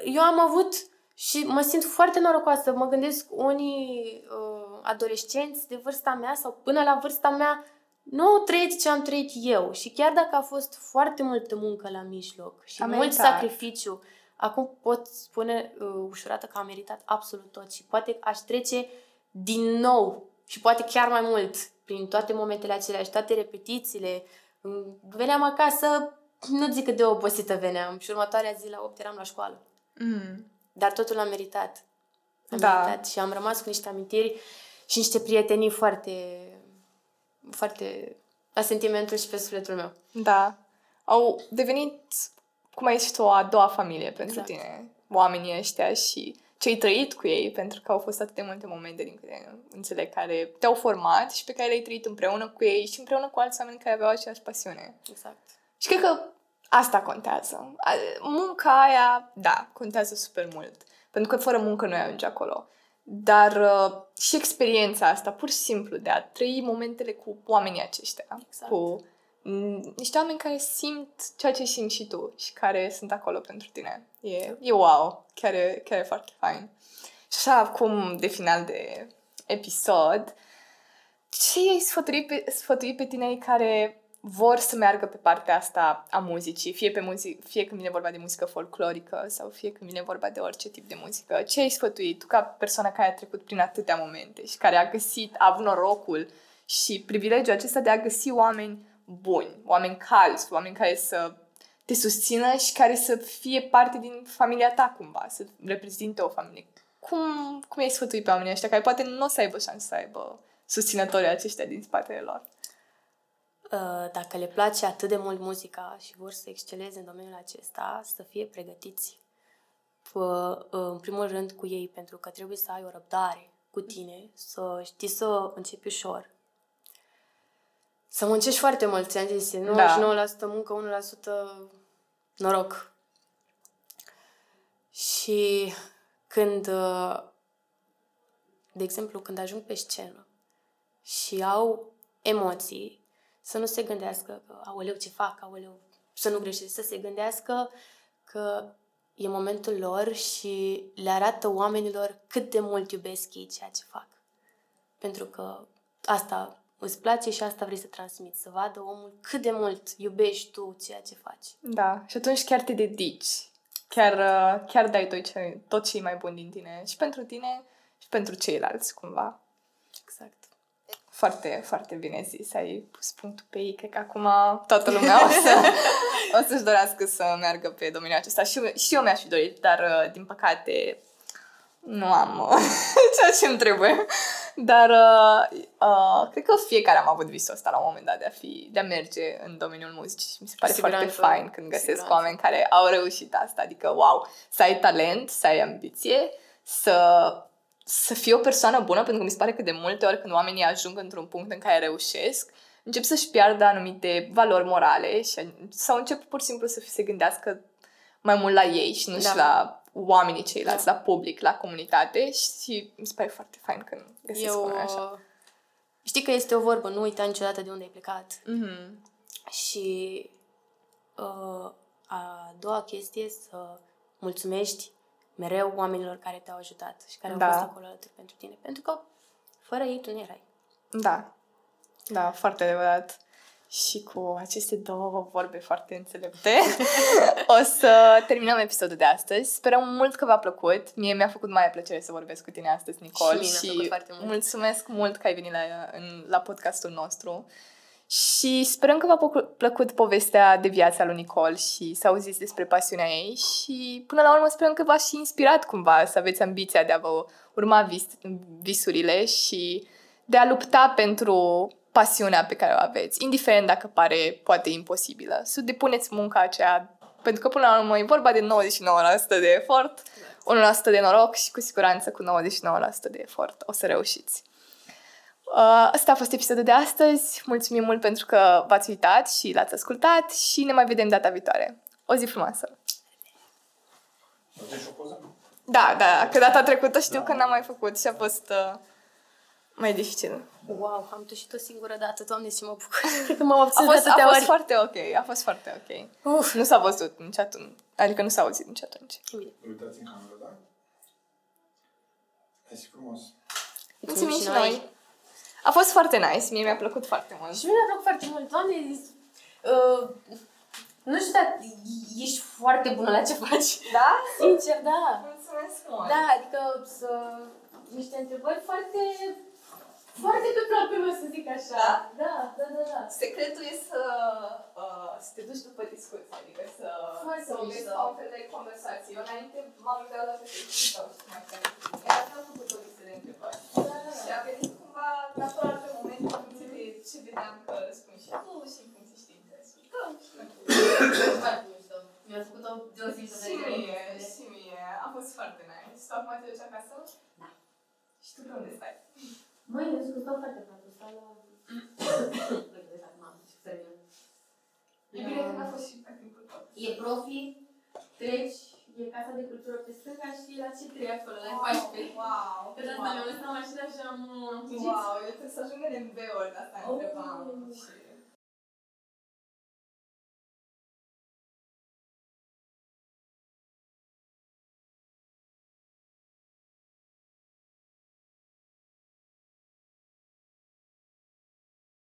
Speaker 2: eu am avut și mă simt foarte norocoasă. Mă gândesc unii uh, adolescenți de vârsta mea sau până la vârsta mea nu au trăit ce am trăit eu. Și chiar dacă a fost foarte multă muncă la mijloc și am mult meritat. sacrificiu, acum pot spune uh, ușurată că am meritat absolut tot și poate aș trece din nou și poate chiar mai mult prin toate momentele acelea și toate repetițiile. Veneam acasă, nu zic că de obosită veneam și următoarea zi la 8 eram la școală. Mm. Dar totul l-am meritat. Am da. meritat și am rămas cu niște amintiri și niște prietenii foarte, foarte la sentimentul și pe sufletul meu.
Speaker 1: Da. Au devenit, cum ai zis tu, a doua familie pentru exact. tine. Oamenii ăștia și ce ai trăit cu ei, pentru că au fost atât de multe momente din câte înțeleg care te-au format și pe care le-ai trăit împreună cu ei și împreună cu alți oameni care aveau aceeași pasiune.
Speaker 2: Exact.
Speaker 1: Și cred că Asta contează. Munca aia, da, contează super mult. Pentru că fără muncă nu ajunge acolo. Dar uh, și experiența asta, pur și simplu, de a trăi momentele cu oamenii aceștia. Exact. Cu niște oameni care simt ceea ce simți și tu și care sunt acolo pentru tine. E, e wow. Chiar e, chiar e foarte fain. Și așa, acum, de final de episod, ce ai sfătuit pe, sfătuit pe tineri care vor să meargă pe partea asta a muzicii, fie, pe muzic, fie când vine vorba de muzică folclorică sau fie când vine vorba de orice tip de muzică. Ce ai sfătuit tu ca persoana care a trecut prin atâtea momente și care a găsit, a avut norocul și privilegiul acesta de a găsi oameni buni, oameni calzi, oameni care să te susțină și care să fie parte din familia ta cumva, să reprezinte o familie. Cum, cum ai sfătuit pe oamenii ăștia care poate nu o să aibă șansă să aibă susținătorii aceștia din spatele lor?
Speaker 2: Uh, dacă le place atât de mult muzica și vor să exceleze în domeniul acesta, să fie pregătiți. Uh, în primul rând cu ei, pentru că trebuie să ai o răbdare cu tine, să știi să începi ușor. Să muncești foarte mult, ți-am zis, 99% da. muncă, 1% noroc. Și când, uh, de exemplu, când ajung pe scenă și au emoții să nu se gândească că, aoleu, ce fac, aoleu, să nu greșesc, să se gândească că e momentul lor și le arată oamenilor cât de mult iubesc ei ceea ce fac. Pentru că asta îți place și asta vrei să transmiți, să vadă omul cât de mult iubești tu ceea ce faci.
Speaker 1: Da, și atunci chiar te dedici. Chiar, uh, chiar dai tot ce, tot ce e mai bun din tine. Și pentru tine și pentru ceilalți, cumva.
Speaker 2: Exact.
Speaker 1: Foarte, foarte bine zis. Ai pus punctul pe ei. Cred că acum toată lumea o, să, o să-și dorească să meargă pe domeniul acesta. Și, și eu mi-aș fi dorit, dar uh, din păcate nu am uh, ceea ce îmi trebuie. Dar uh, uh, cred că fiecare am avut visul ăsta la un moment dat de a, fi, de a merge în domeniul muzicii și mi se pare Siguranță. foarte fain când găsesc Siguranță. oameni care au reușit asta. Adică, wow, să ai talent, să ai ambiție, să să fie o persoană bună, pentru că mi se pare că de multe ori când oamenii ajung într-un punct în care reușesc, încep să-și piardă anumite valori morale și, sau încep pur și simplu să se gândească mai mult la ei și nu da. și la oamenii ceilalți, la public, la comunitate și mi se pare foarte fain când găsesc
Speaker 2: Eu,
Speaker 1: una așa.
Speaker 2: Știi că este o vorbă, nu uita niciodată de unde ai plecat.
Speaker 1: Mm-hmm.
Speaker 2: Și uh, a doua chestie, să mulțumești mereu oamenilor care te-au ajutat și care
Speaker 1: Da.
Speaker 2: au fost acolo alături pentru tine. Pentru că fără ei tu nu erai.
Speaker 1: Da. Da, foarte adevărat. Și cu aceste două vorbe foarte înțelepte o să terminăm episodul de astăzi. Sperăm mult că v-a plăcut. Mie mi-a făcut mare plăcere să vorbesc cu tine astăzi, Nicol.
Speaker 2: Și mie mi-a plăcut foarte mult.
Speaker 1: mulțumesc mult că ai venit la, în, la podcastul nostru. Și sperăm că v-a plăcut- plăcut povestea de viața lui Nicol și să auziți despre pasiunea ei și până la urmă sperăm că v-a și inspirat cumva să aveți ambiția de a vă urma vis, visurile și de a lupta pentru pasiunea pe care o aveți, indiferent dacă pare poate imposibilă. Să depuneți munca aceea, pentru că până la urmă e vorba de 99% de efort, 1% de noroc și cu siguranță cu 99% de efort o să reușiți. Uh, Asta a fost episodul de astăzi. Mulțumim mult pentru că v-ați uitat și l-ați ascultat și ne mai vedem data viitoare. O zi frumoasă!
Speaker 3: Faceți și o poză?
Speaker 1: Da, da, că data trecută știu că n-am mai făcut și a fost uh, mai dificil.
Speaker 2: Wow, am tușit o singură dată, doamne, ce mă bucur. Cred că m-am
Speaker 1: A
Speaker 2: obținut
Speaker 1: fost,
Speaker 2: de
Speaker 1: a
Speaker 2: atâtea
Speaker 1: fost
Speaker 2: ori.
Speaker 1: foarte ok, a fost foarte ok.
Speaker 2: Uf.
Speaker 1: Nu s-a văzut nici atunci, adică nu s-a auzit nici atunci.
Speaker 2: Bine.
Speaker 3: Uitați în cameră, da? Ești frumos.
Speaker 1: Mulțumim și noi! A fost foarte nice, mie mi-a plăcut foarte mult.
Speaker 2: Și mie mi-a plăcut foarte mult. Doamne, uh, nu știu, dar ești foarte bună la ce faci.
Speaker 1: Da?
Speaker 2: Sincer, da.
Speaker 1: Mulțumesc mult!
Speaker 2: Da, adică să... Niște întrebări foarte... Foarte pe placul meu, să zic așa. Da, da, da, da.
Speaker 1: Secretul e să, uh, să te duci după discuție, adică să,
Speaker 2: Foarte
Speaker 1: să vezi
Speaker 2: mișto.
Speaker 1: ca un fel de conversație. Eu înainte m-am uitat la pe Facebook și mai care Iar am făcut o listă de întrebări. Și a venit cumva natural pe moment în funcție de ce vedeam că răspunzi și tu și în funcție știi de explicăm și nu știu.
Speaker 2: Foarte mișto. Mi-a făcut o deosebită
Speaker 1: Și mie, și mie. A fost foarte nice. Tu acum te duci acasă?
Speaker 2: Da.
Speaker 1: Și tu pe unde stai?
Speaker 2: Măi, eu zic că stau foarte frate, stau la... Uite, de fapt, mamă, ce serios.
Speaker 1: E bine că n-a fost și agricultor.
Speaker 2: E profi, treci, e casa de cultură pe stânga și la ce trei acolo, la 14.
Speaker 1: Wow!
Speaker 2: Pe de asta mi-am lăsat mașina și am... am fugit.
Speaker 1: Wow, eu trebuie să ajung în MB-uri, de asta
Speaker 2: Oh.
Speaker 1: întrebam. Și